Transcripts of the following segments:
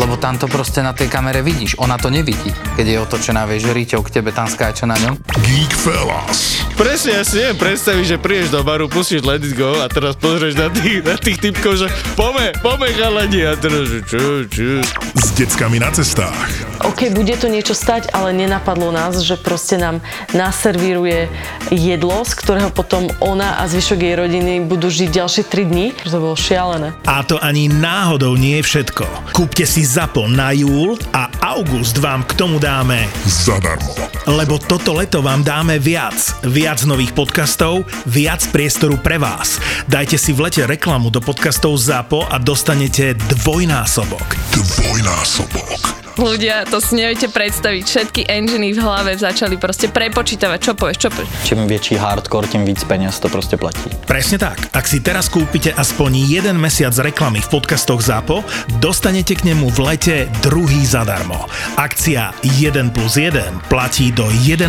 Lebo tam to proste na tej kamere vidíš, ona to nevidí. Keď je otočená, vieš, Ríťov k tebe tam skáče na ňom. Presne, ja si neviem predstaviť, že prídeš do baru, pustíš Let It Go a teraz pozrieš na tých, na tých typkov, že pome, pome chalani a teraz, že čo, čo. s deckami na cestách. OK, bude to niečo stať, ale nenapadlo nás, že proste nám naservíruje jedlo, z ktorého potom ona a zvyšok jej rodiny budú žiť ďalšie 3 dní. To bolo šialené. A to ani náhodou nie je všetko. Kúpte si ZAPO na júl a august vám k tomu dáme Zadarmo. Lebo toto leto vám dáme viac. Viac nových podcastov, viac priestoru pre vás. Dajte si v lete reklamu do podcastov ZAPO a dostanete dvojnásobok. Dvojnásobok. Ľudia, to si neviete predstaviť. Všetky enginy v hlave začali proste prepočítavať, čo povieš, čo povieš. Čím väčší hardcore, tým víc peniaz to proste platí. Presne tak. Ak si teraz kúpite aspoň jeden mesiac reklamy v podcastoch ZAPO, dostanete k nemu v lete druhý zadarmo. Akcia 1 plus 1 platí do 11.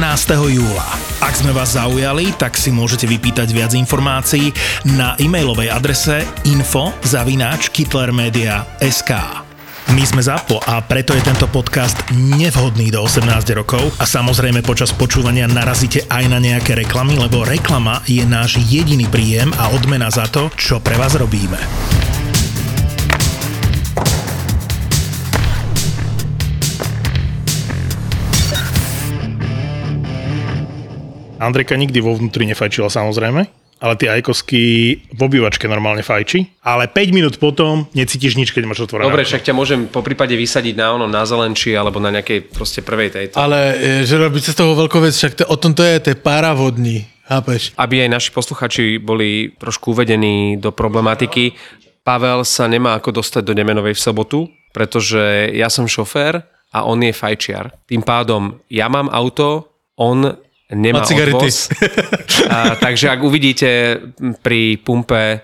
júla. Ak sme vás zaujali, tak si môžete vypýtať viac informácií na e-mailovej adrese info zavináč kitlermedia.sk. My sme ZAPO a preto je tento podcast nevhodný do 18 rokov a samozrejme počas počúvania narazíte aj na nejaké reklamy, lebo reklama je náš jediný príjem a odmena za to, čo pre vás robíme. Andrejka nikdy vo vnútri nefajčila samozrejme, ale tie ajkosky v obývačke normálne fajči. Ale 5 minút potom necítiš nič, keď máš otvorené. Dobre, však ťa môžem po prípade vysadiť na ono, na zelenči alebo na nejakej proste prvej tejto. Ale e, že robíte z toho veľkú vec, však to, o tom to je, to je paravodný, chápeš? Aby aj naši posluchači boli trošku uvedení do problematiky, Pavel sa nemá ako dostať do Nemenovej v sobotu, pretože ja som šofér a on je fajčiar. Tým pádom ja mám auto, on nemá Má cigarety. odvoz. A, takže ak uvidíte pri pumpe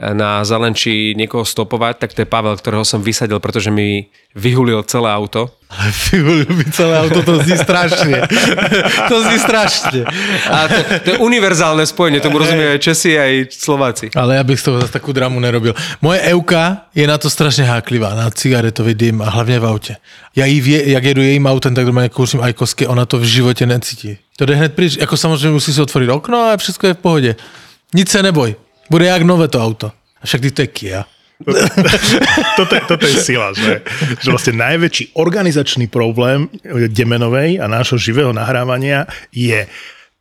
na Zelenči niekoho stopovať, tak to je Pavel, ktorého som vysadil, pretože mi vyhulil celé auto. Ale vyhulil by celé auto, to zní strašne. to zní strašne. A to, to je univerzálne spojenie, tomu rozumie aj Česi, aj Slováci. Ale ja bych z toho zase takú dramu nerobil. Moje Euka je na to strašne háklivá, na cigaretový dym a hlavne v aute. Ja jí vie, jak jedu jejím autem, tak normálne kouřím aj kosky, ona to v živote necítí. To jde hned pryč, ako samozrejme musí si otvoriť okno a všetko je v pohode. Nic se neboj. Bude jak nové to auto. A však ty to je Kia. toto, toto je sila, že, že vlastne najväčší organizačný problém Demenovej a nášho živého nahrávania je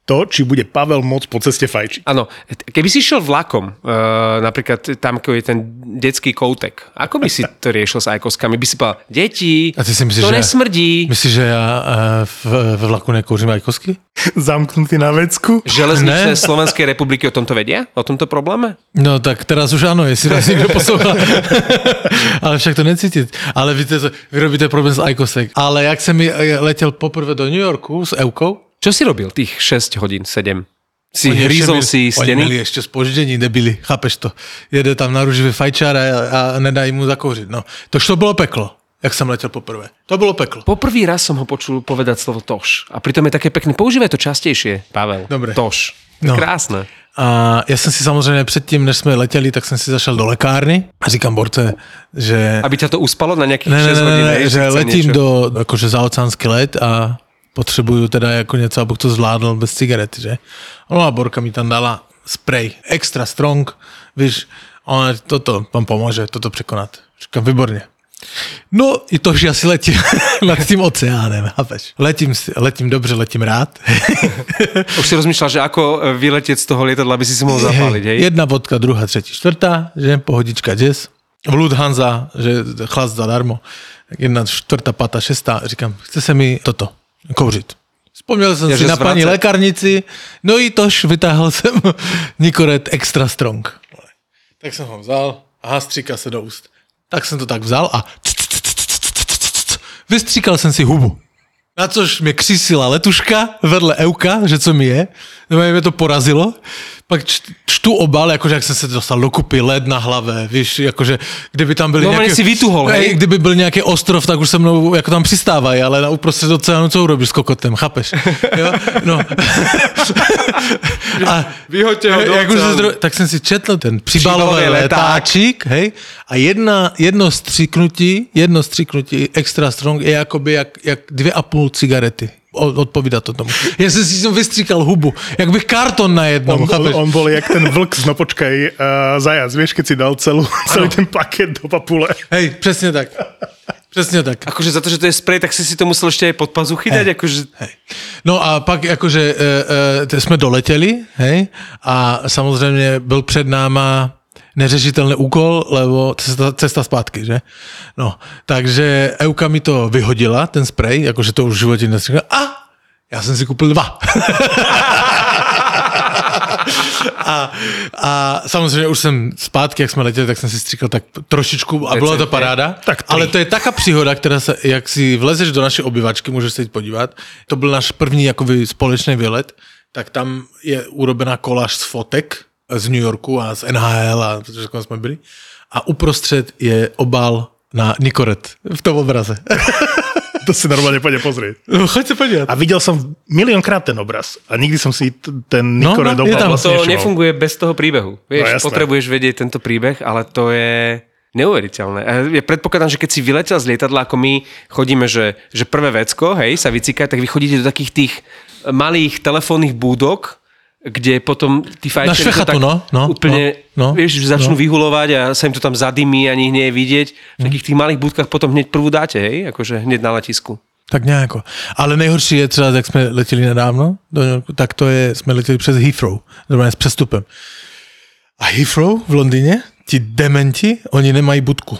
to, či bude Pavel môcť po ceste fajčiť. Áno, keby si šiel vlakom, uh, napríklad tam, ako je ten detský koutek, ako by si to riešil s ajkoskami? By si povedal, deti, A ty si myslíš, to že- nesmrdí. Myslíš, že ja e, v, v vlaku nekouřím aj kosky? Zamknutý na vecku. Železničné Ne. Slovenskej republiky o tomto vedia? O tomto probléme? No tak teraz už áno, jestli nás niekto poslouchá. Ale však to necítiť. Ale víte, to- vy robíte problém s Icosek. Ale jak som letel poprvé do New Yorku s Eukou, Čo si robil tých 6 hodín, 7? Si Oni hryzol si Oni steny? ešte spoždení, debili, chápeš to? Jede tam na rúživý fajčár a, a nedá im mu zakouřiť. No, to to bolo peklo, jak som letel poprvé. To bolo peklo. Poprvý raz som ho počul povedať slovo tož. A pritom je také pekné. Používaj to častejšie, Pavel. Dobre. Tož. No. Krásne. A ja som si samozrejme predtým, než sme leteli, tak som si zašel do lekárny a říkam Borce, že... Aby ťa to uspalo na nejakých Ne, ne, 6 ne, hodín. ne, hej, že letím niečo. do akože zaoceánský let a potřebuju teda ako něco, abych to zvládl bez cigarety, že? No a Borka mi tam dala spray, extra strong, víš, ona toto vám pomôže, toto překonat. Říkám, výborně. No, i to, že asi letím nad tým oceánem, chápeš? Letím, letím dobře, letím rád. Už si rozmýšľal, že ako e, vyletieť z toho lietadla, aby si si mohol zapáliť, hej? Jedna vodka, druhá, třetí, čtvrtá, že pohodička, jazz. V Lufthansa, že chlast zadarmo. Jedna, čtvrtá, pátá, šestá. Říkám, chce se mi toto, kouřit. Vzpomněl jsem Ja, si na paní zvracať. lékarnici, no i tož vytáhl jsem Nikoret Extra Strong. Tak jsem ho vzal a hastříka se do úst. Tak jsem to tak vzal a vystříkal jsem si hubu. Na což mě křísila letuška vedle Euka, že co mi je. Mě to porazilo. Pak čtu obal, jakože jak jsem se dostal do kupy, led na hlave, víš, jakože kdyby tam byly Normálně si vytuhol, hej? Kdyby byl nějaký ostrov, tak už se mnou jako tam přistávají, ale na uprostřed oceánu co urobíš s kokotem, chápeš? Jo? No. A Vyhoďte ho do jak už zdro... tak jsem si četl ten příbalový letáčik, hej, a jedna, jedno stříknutí, jedno stříknutí extra strong je jakoby jak, jak dvě a půl cigarety. O- Odpovídá to tomu. Já jsem si som vystříkal hubu, jak bych karton na jednom, On, chápeš? on, on bol jak ten vlk z No počkaj, uh, zajac, vieš, keď si dal celú, celý ten paket do papule. Hej, přesně tak. Přesně tak. Akože za to, že to je sprej, tak si si to musel ešte aj pod pazuchy dať, akože... No a pak jakože e, e, jsme doletěli, hej, a samozřejmě byl před náma neřešitelný úkol, lebo cesta, cesta zpátky, že? No, takže Euka mi to vyhodila, ten sprej, jakože to už v životě nestřekla. A já jsem si koupil dva. a, a samozřejmě už jsem zpátky, jak jsme letěli, tak jsem si stříkal tak trošičku a bylo to paráda. Tak ale to je taká příhoda, která se, jak si vlezeš do naší obyvačky, můžeš se jít podívat. To byl náš první jakoby společný výlet, tak tam je urobená koláž z fotek z New Yorku a z NHL a protože jsme byli. A uprostřed je obal na Nikoret v tom obraze. To si normálne pôjde pozrieť. No, choď se podívat. A videl som miliónkrát ten obraz a nikdy som si ten No, Nikore no, no, tam. vlastne To nevšimol. nefunguje bez toho príbehu. Vieš, No, jasné. potrebuješ vedieť tento príbeh, ale to je neuveriteľné. Ja predpokladám, že keď si vyletel z lietadla, ako my chodíme, že, že prvé vecko, hej, sa vycíkať, tak vy chodíte do takých tých malých telefónnych búdok, kde potom tí Na fajčeri to švechatu, tak no, no, úplne, no, no, vieš, začnú no. vyhulovať a sa im to tam zadymí, ani ich nie je vidieť. V takých tých malých budkách potom hneď prvú dáte, hej, akože hneď na letisku. Tak nějak. Ale nejhorší je třeba, jak jsme letěli nedávno do New Yorku, tak to je, jsme letěli přes Heathrow, normálně s přestupem. A Heathrow v Londýně, ti dementi, oni nemají budku.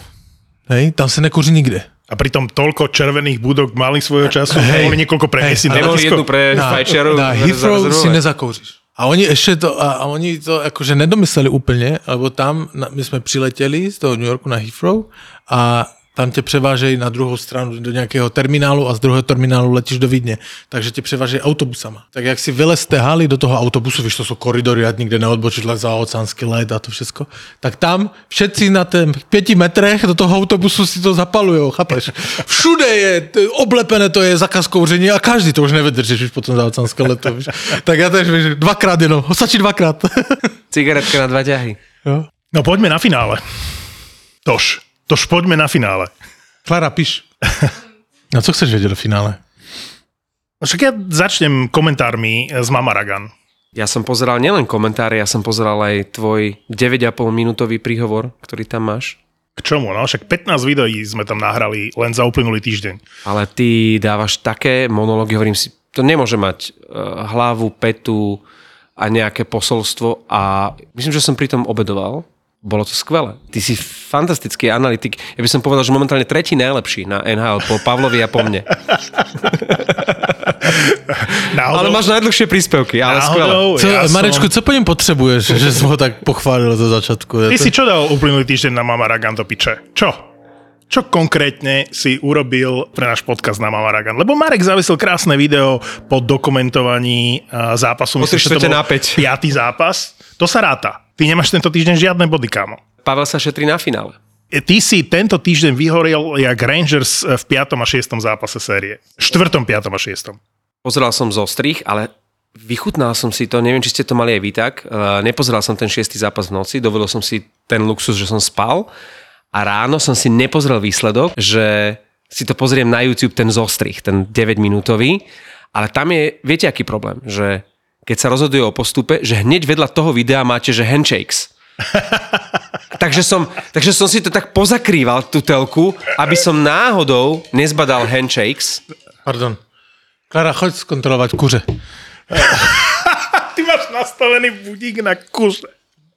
Hej, tam se nekouří nikde. A pritom toľko červených budok mali svojho času, Hej. mohli niekoľko na Nemohli jednu pre fajčiarov na Heathrow si nezakouříš. A oni ještě to, a, oni to jakože nedomysleli úplně, lebo tam, my jsme přiletěli z toho New Yorku na Heathrow a tam tě převážejí na druhou stranu do nějakého terminálu a z druhého terminálu letíš do Vídně. Takže tě převážejí autobusama. Tak jak si vylezte hali do toho autobusu, víš, to jsou koridory, ať nikde neodbočíš za oceánský let a to všechno, tak tam všetci na tém pěti metrech do toho autobusu si to zapalujou, chápeš? Všude je oblepené, to je zakaz kouření a každý to už nevydržíš už potom za oceánské leto, víš. Tak já tež, víš, dvakrát jenom, stačí dvakrát. Cigaretka na dva ťahy. No poďme na finále. Tož, tož poďme na finále. Klara, píš. No co chceš vědět do finále? No Však ja začnem komentármi z Mamaragan. Ja som pozeral nielen komentáre, ja som pozeral aj tvoj 9,5 minútový príhovor, ktorý tam máš. K čomu? No však 15 videí sme tam nahrali len za uplynulý týždeň. Ale ty dávaš také monológy, hovorím si, to nemôže mať uh, hlavu, petu a nejaké posolstvo a myslím, že som pri tom obedoval. Bolo to skvelé. Ty si fantastický analytik. Ja by som povedal, že momentálne tretí najlepší na NHL po Pavlovi a po mne. Náhodou, Ale máš najdlhšie príspevky, ale skvelé. náhodou, Co, ja som- Marečku, co po něm potřebuješ, že jsi ho tak pochválil za začátku? Je Ty to- si čo dal uplynulý týždeň na Mamaragan do piče? Čo? Čo konkrétne si urobil pre náš podcast na Mamaragan? Lebo Marek zavesil krásne video po dokumentovaní zápasu. Tri že to bol na päť. Piatý zápas. To sa ráta. Ty nemáš tento týždeň žiadne body, kámo. Pavel sa šetrí na finále. E, Ty si tento týždeň vyhorel jak Rangers e, v 5. a 6. zápase série. 4. 5. a 6. Pozeral som zo strich, ale vychutnal som si to, neviem, či ste to mali aj vy tak. Uh, nepozeral som ten šiestý zápas v noci, dovolil som si ten luxus, že som spal a ráno som si nepozrel výsledok, že si to pozriem na YouTube, ten zostrih, ten 9 minútový, ale tam je, viete aký problém, že keď sa rozhoduje o postupe, že hneď vedľa toho videa máte, že handshakes. takže, som, takže som si to tak pozakrýval, tú telku, aby som náhodou nezbadal handshakes. Pardon. Klara, choď zkontrolovat kuře. Ty máš nastavený budík na kuře.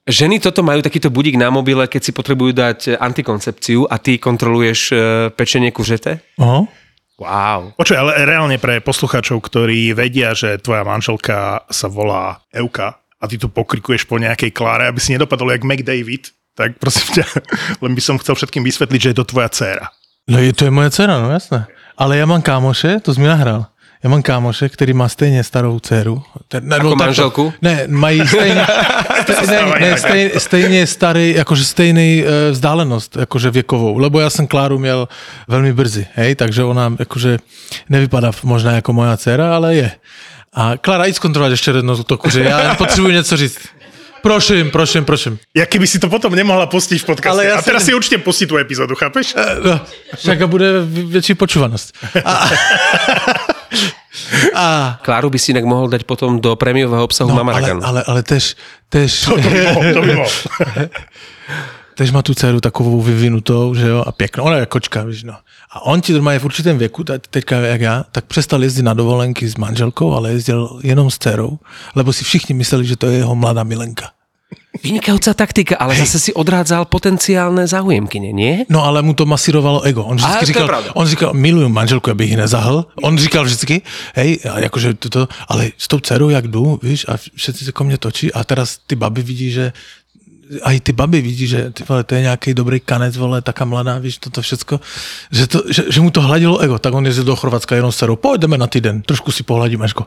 Ženy toto majú takýto budík na mobile, keď si potrebujú dať antikoncepciu a ty kontroluješ e, pečenie kuřete? Oho. Wow. Počuj, ale reálne pre poslucháčov, ktorí vedia, že tvoja manželka sa volá Euka a ty tu pokrikuješ po nejakej Kláre, aby si nedopadol jak McDavid, tak prosím ťa, len by som chcel všetkým vysvetliť, že je to tvoja dcéra. No je, to je moje dcera, no jasné. Ale já mám kámoše, to jsi mi nahrál. Já mám kámoše, který má stejně starou dceru. Ten, nebo Ako takto. manželku? Ne, mají stejně, stej, ne, ne, stej, stejně starý, jakože stejný e, vzdálenost, jakože věkovou. Lebo já jsem Kláru měl velmi brzy, hej, takže ona jakože nevypadá možná jako moja dcera, ale je. A Klára, jít zkontrolovat ještě jednou útoku, že já potřebuji něco říct. Prosím, prosím, prosím. Ja keby si to potom nemohla pustiť v podcaste. Ale ja a teraz si- si určite pustí tú epizódu, chápeš? No, však bude větší počúvanost. A, a, Kláru by si inak mohol dať potom do prémiového obsahu no, Mama ale, ale, ale tež, tež, To by mohol, to by mohol. tež má tu dceru takovou vyvinutou, že jo, a pěknou, ona je kočka, víš, no. A on ti doma je v určitém věku, te- teďka jak já, tak přestal jezdit na dovolenky s manželkou, ale jezdil jenom s dcerou, lebo si všichni mysleli, že to je jeho mladá milenka. Vynikajúca taktika, ale zase si odrádzal potenciálne záujemkyne, nie? No ale mu to masírovalo ego. On vždycky říkal, on říkal, miluju manželku, abych ji nezahl. On říkal vždycky, hej, a jakože toto, ale s tou dcerou jak jdu, víš, a všetci se ko mně točí a teraz ty baby vidí, že a i ty baby vidí, že ty vole, to je nějaký dobrý kanec, vole, taká mladá, víš, toto všecko, že, to, že, že mu to hladilo ego, tak on jezdil do Chorvatska jenom s dcerou, pojďme na týden, trošku si pohladíme, Eško.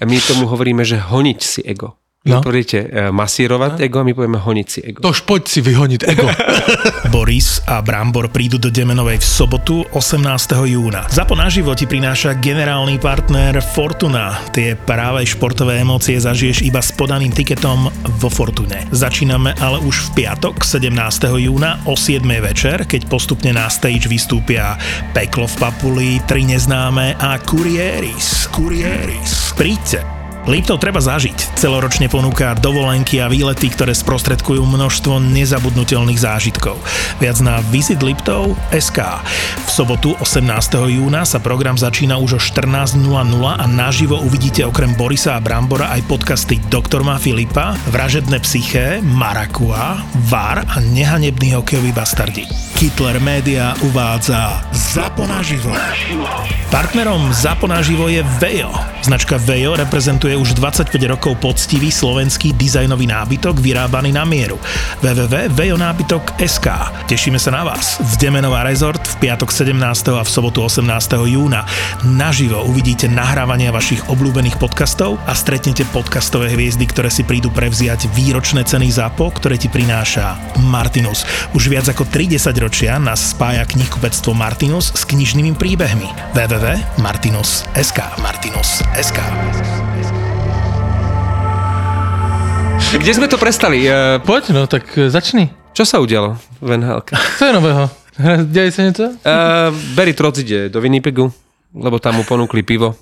A my tomu hovoríme, že honiť si ego. Vy No. poviete e, masírovať ego a my povieme honiť si ego. Tož poď si vyhoniť ego. Boris a Brambor prídu do Demenovej v sobotu 18. júna. Zapo naživo ti prináša generálny partner Fortuna. Tie práve športové emócie zažiješ iba s podaným tiketom vo Fortune. Začíname ale už v piatok 17. júna o 7. večer, keď postupne na stage vystúpia Peklo v Papuli, Tri neznáme a Kurieris. Kurieris. Príďte. Liptov treba zažiť. Celoročne ponúka dovolenky a výlety, ktoré sprostredkujú množstvo nezabudnutelných zážitkov. Viac na Visit Liptov SK. V sobotu 18. júna sa program začína už o 14.00 a naživo uvidíte okrem Borisa a Brambora aj podcasty Doktor má Filipa, Vražedné psyché, Marakua, VAR a Nehanebný hokejový bastardi. Hitler Media uvádza Zapo naživo. Partnerom Zapo naživo je Vejo. Značka Vejo reprezentuje už 25 rokov poctivý slovenský dizajnový nábytok vyrábaný na mieru. www.vejonábytok.sk Tešíme sa na vás v Demenová Resort v piatok 17. a v sobotu 18. júna. Naživo uvidíte nahrávania vašich obľúbených podcastov a stretnete podcastové hviezdy, ktoré si prídu prevziať výročné ceny ZAPO, ktoré ti prináša Martinus. Už viac ako 30 ročia nás spája knihkupectvo Martinus s knižnými príbehmi. www.martinus.sk Martinus.sk Kde sme to prestali? E, Poď, no, tak e, začni. čo sa udialo v NHL? Co je nového? Děje se něco? Uh, Barry Trotz ide do Winnipegu, lebo tam mu ponúkli pivo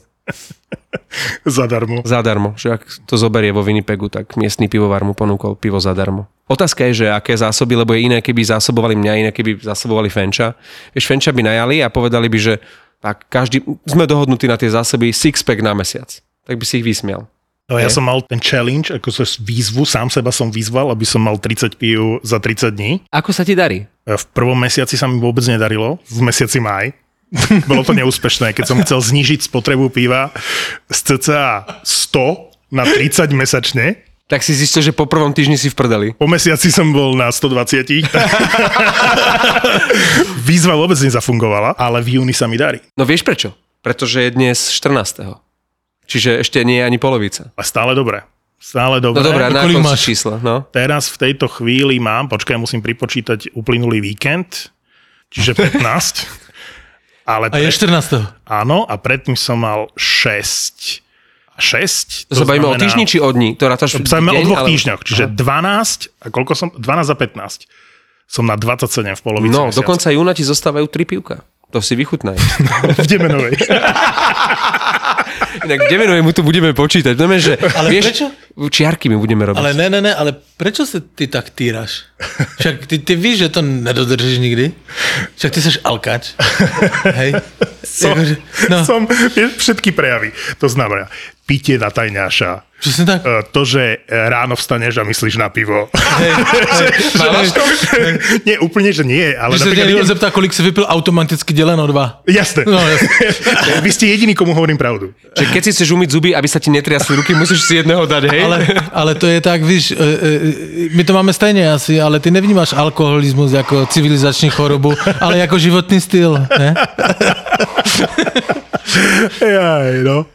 Zadarmo. zadarmo. Že ak to zoberie vo Winnipegu, tak miestny pivovar mu ponúkol pivo zadarmo. Otázka je, že aké zásoby, lebo je iné, keby zásobovali mňa, iné, keby zásobovali Fenča. Vieš, Fenča by najali a povedali by, že tak každý, sme dohodnutí na tie zásoby six-pack na mesiac. Tak by si ich vysmiel. No, ja som mal ten challenge, ako sa výzvu, sám seba som vyzval, aby som mal 30 pív za 30 dní. Ako sa ti darí? V prvom mesiaci sa mi vôbec nedarilo, v mesiaci maj. Bolo to neúspešné, keď som chcel znižiť spotrebu piva z cca 100 na 30 mesačne. Tak si zistil, že po prvom týždni si v prdeli. Po mesiaci som bol na 120. Výzva vôbec nezafungovala, ale v júni sa mi darí. No vieš prečo? Pretože je dnes 14. Čiže ešte nie je ani polovica. A stále dobre. Stále No dobre. dobré, a na konci máš? čísla, no. Teraz v tejto chvíli mám, počkaj, musím pripočítať uplynulý víkend, čiže 15. Ale A je 14. Áno, a predtým som mal 6. 6? To sa bavíme o týždni či o dní? To rátaš To sa bavíme o deň, dvoch ale- týždňoch, čiže 12, a koľko som? 12 a 15. Som na 27 v polovici No, mesiaca. do konca júna ti zostávajú tri pivka. To si vychutnaj. v Demenovej. Inak kde menujem, mu tu budeme počítať. No, že, Ale vieš, prečo? Čiarky my budeme robiť. Ale ne, ne, ne, ale prečo sa ty tak týraš? Však ty, ty víš, že to nedodržíš nikdy. Však ty seš alkač. Hej. Som, Jakože, no, som, vieš, všetky prejavy. To znamená, pitie na tajňáša, Přesně tak. e, to, že ráno vstaneš a myslíš na pivo. Hej, hej, Máš to? nie, úplne, že nie, ale Že napríklad idem- zeptá, kolik si vypil, automaticky děleno dva. Jasné. No, jasné. Vy ste jediný, komu hovorím pravdu. Že keď si chceš umyť zuby, aby sa ti netriasli ruky, musíš si jedného dať, hej? Ale, ale to je tak, víš, e, e, my to máme stejně asi, ale ty nevnímáš alkoholismus jako civilizační chorobu, ale jako životní styl, ne? Jaj, no.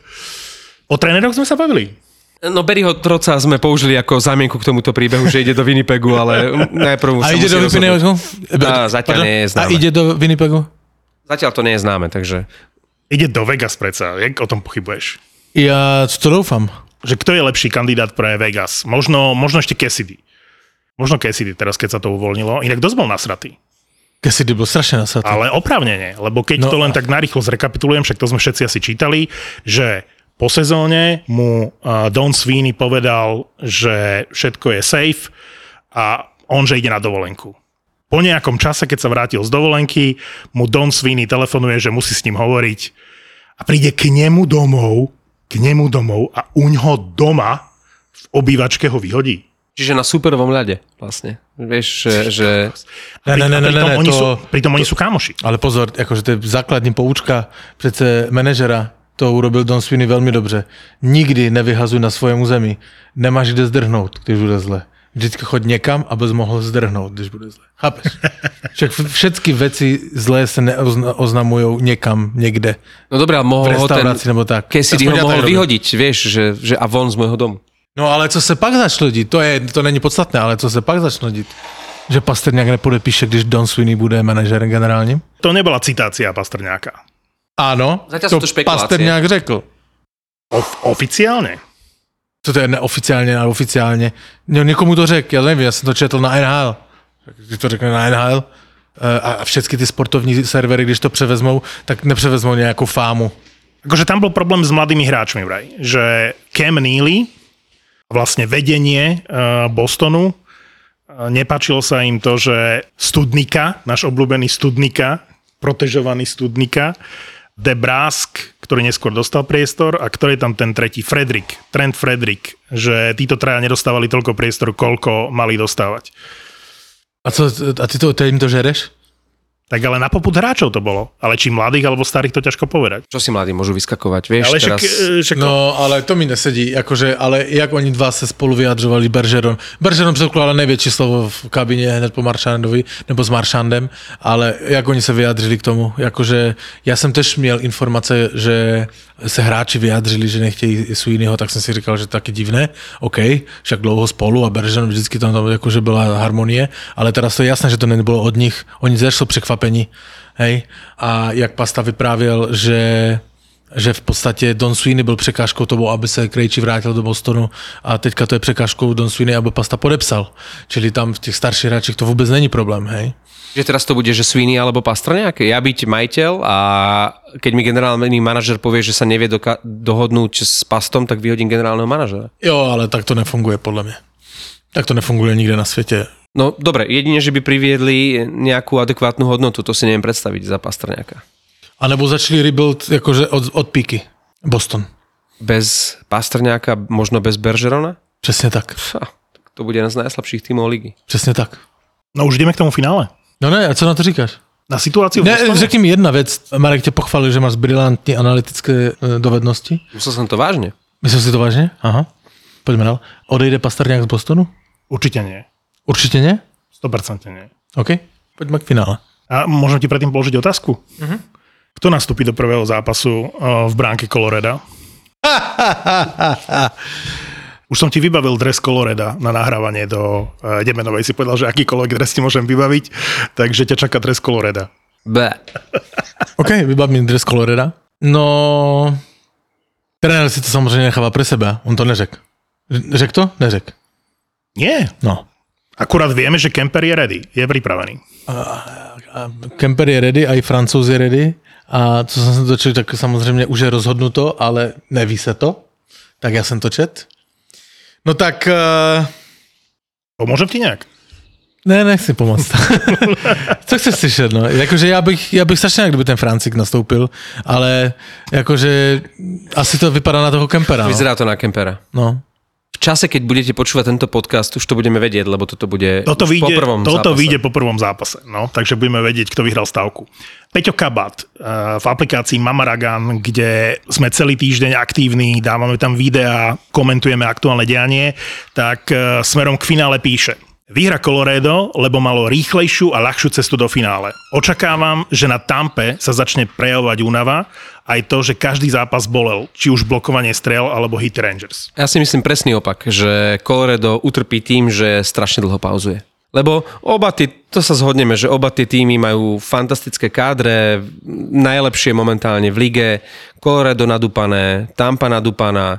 O tréneroch sme sa bavili. No Berryho Troca sme použili ako zámienku k tomuto príbehu, že ide do Winnipegu, ale najprv A ide do. Winnipegu? Zatiaľ Pardon? nie je A známe. ide do Winnipegu? Zatiaľ to nie je známe, takže... Ide do Vegas predsa. Jak o tom pochybuješ? Ja to doufám. Že kto je lepší kandidát pre Vegas? Možno, možno ešte Cassidy. Možno Cassidy teraz, keď sa to uvoľnilo. Inak dosť bol nasratý. Cassidy bol strašne nasratý. Ale oprávnene, lebo keď No to len tak narýchlo zrekapitulujem, však to sme všetci asi čítali, že po sezóne mu uh, Don Sweeney povedal, že všetko je safe a on, že ide na dovolenku. Po nejakom čase, keď sa vrátil z dovolenky, mu Don Sweeney telefonuje, že musí s ním hovoriť a príde k nemu domov, k nemu domov a uň ho doma v obývačke ho vyhodí. Čiže na superovom ľade vlastne. Vieš, že... že... Ne, ne, ne, ne, pritom, ne, oni to- sú, pritom oni sú kámoši. Ale pozor, akože to je základní poučka přece manažera, to urobil Don Sweeney velmi dobře. Nikdy nevyhazuj na svém území. Nemáš kde zdrhnout, když bude zle. Vždycky choď někam, abys mohl zdrhnout, když bude zle. Chápeš? Však všetky veci zlé se neoznamují někam, někde. No dobré, ale mohol ho ten... nebo tak. Cassidy ho mohol vyhodiť, vieš, že, že a von z môjho domu. No ale co se pak začalo dít, to, je, to není podstatné, ale co se pak začalo dít? Že Pasterňák nepodepíše, když Don Sweeney bude manažerem generálním? To nebola citácia Pastrňáka. Ano, Zatiaľ to špekulácie. Pasterňák řekl. Of, oficiálne? To je neoficiálně, ale oficiálně. No, někomu to řekl, já nevím, já jsem to četl na NHL. Když to řekne na NHL, eh, a všechny ty sportovní servery, když to převezmou, tak nepřevezmou nějakou fámu. Akože tam bol problém s mladými hráčmi vraj, že Cam Neely, vlastne vedenie uh, Bostonu, uh, nepáčilo sa im to, že Studnika, náš obľúbený Studnika, protežovaný Studnika, Debrask, ktorý neskôr dostal priestor a ktorý je tam ten tretí, Fredrik, Trent Fredrik, že títo traja nedostávali toľko priestor, koľko mali dostávať. A, co, a ty to, ty jim to žereš? Tak ale na poput hráčov to bolo. Ale či mladých alebo starých, to ťažko povedať. Čo si mladí môžu vyskakovať, vieš, ale však, teraz... e, však No, ale to mi nesedí, jakože, ale jak oni dva se spolu vyjadřovali, Bergeron. Bergeron předpokládal největší slovo v kabině hned po Maršandovi, nebo s Maršandem, ale jak oni se vyjadřili k tomu, jakože já jsem tež měl informace, že se hráči vyjadřili, že nechtějí Sweeneyho, tak jsem si říkal, že taky divné, OK, však dlouho spolu a Bergeron vždycky tam, tam jakože byla harmonie, ale teraz to je jasné, že to nebylo od nich, oni jsou překvapení, hej, a jak Pasta vyprávěl, že že v podstatě Don Sweeney byl překážkou tomu, aby se Krejči vrátil do Bostonu a teďka to je překážkou Don Sweeney, aby Pasta podepsal. Čili tam v těch starších hráčích to vůbec není problém, hej? Že teraz to bude, že Sweeney alebo Pastrňák? Ja byť majiteľ a keď mi generálny manažer povie, že sa nevie doka- dohodnúť s Pastom, tak vyhodím generálneho manažera. Jo, ale tak to nefunguje podle mě. Tak to nefunguje nikde na světě. No dobre, jedine, že by priviedli nejakú adekvátnu hodnotu, to si neviem predstaviť za Pastrňáka. A nebo začali rebuild jakože od, od píky. Boston. Bez Pastrňáka, možno bez Bergerona? Přesně tak. Tak to bude jeden z najslabších tímov ligy. Přesně tak. No už ideme k tomu finále. No ne, a co na to říkáš? Na situáciu v Ne, Bostone? řekni mi jedna věc. Marek tě pochválil, že máš brilantní analytické eh, dovednosti. Myslel som to vážne. Myslíš si to vážně? Aha. Pojďme dál. Odejde Pasterňák z Bostonu? Určite nie. Určitě ne? 100% nie. OK. Pojďme k finále. A môžem ti predtým položiť otázku? Uh-huh. Kto nastúpi do prvého zápasu uh, v bránke Coloreda? Už som ti vybavil dres Coloreda na nahrávanie do uh, Demenovej. Si povedal, že akýkoľvek dres ti môžem vybaviť, takže ťa čaká dres Coloreda. Bé. OK, vybavím dres Coloreda. No, trenér si to samozřejmě nechává pre sebe, on to neřek. Řek to? Neřek. Nie. No. Akurát vieme, že Kemper je ready, je pripravený. Kemper je ready, a i Francouz je ready. A co jsem se dočetl, tak samozřejmě už je rozhodnuto, ale neví se to. Tak já jsem to čet. No tak... Uh... Pomôžem ti nejak? Ne, nechci pomoct. Co chceš slyšet, no? Jakože já bych, já bych strašně kdyby ten Francik nastoupil, ale jakože asi to vypadá na toho Kempera. No. Vyzerá to na Kempera. no. V čase, keď budete počúvať tento podcast, už to budeme vedieť, lebo toto bude Toto už po vyjde, prvom toto zápase. vyjde po prvom zápase, no, takže budeme vedieť, kto vyhral stavku. Peťo Kabat uh, v aplikácii Mamaragan, kde sme celý týždeň aktívni, dávame tam videá, komentujeme aktuálne dianie, tak uh, smerom k finále píše. Vyhra Colorado, lebo malo rýchlejšiu a ľahšiu cestu do finále. Očakávam, že na Tampe sa začne prejavovať únava, aj to, že každý zápas bolel, či už blokovanie strel alebo hit Rangers. Ja si myslím presný opak, že Colorado utrpí tým, že strašne dlho pauzuje. Lebo oba tie, to sa zhodneme, že oba tie týmy majú fantastické kádre, najlepšie momentálne v lige, Colorado nadúpané, Tampa nadúpaná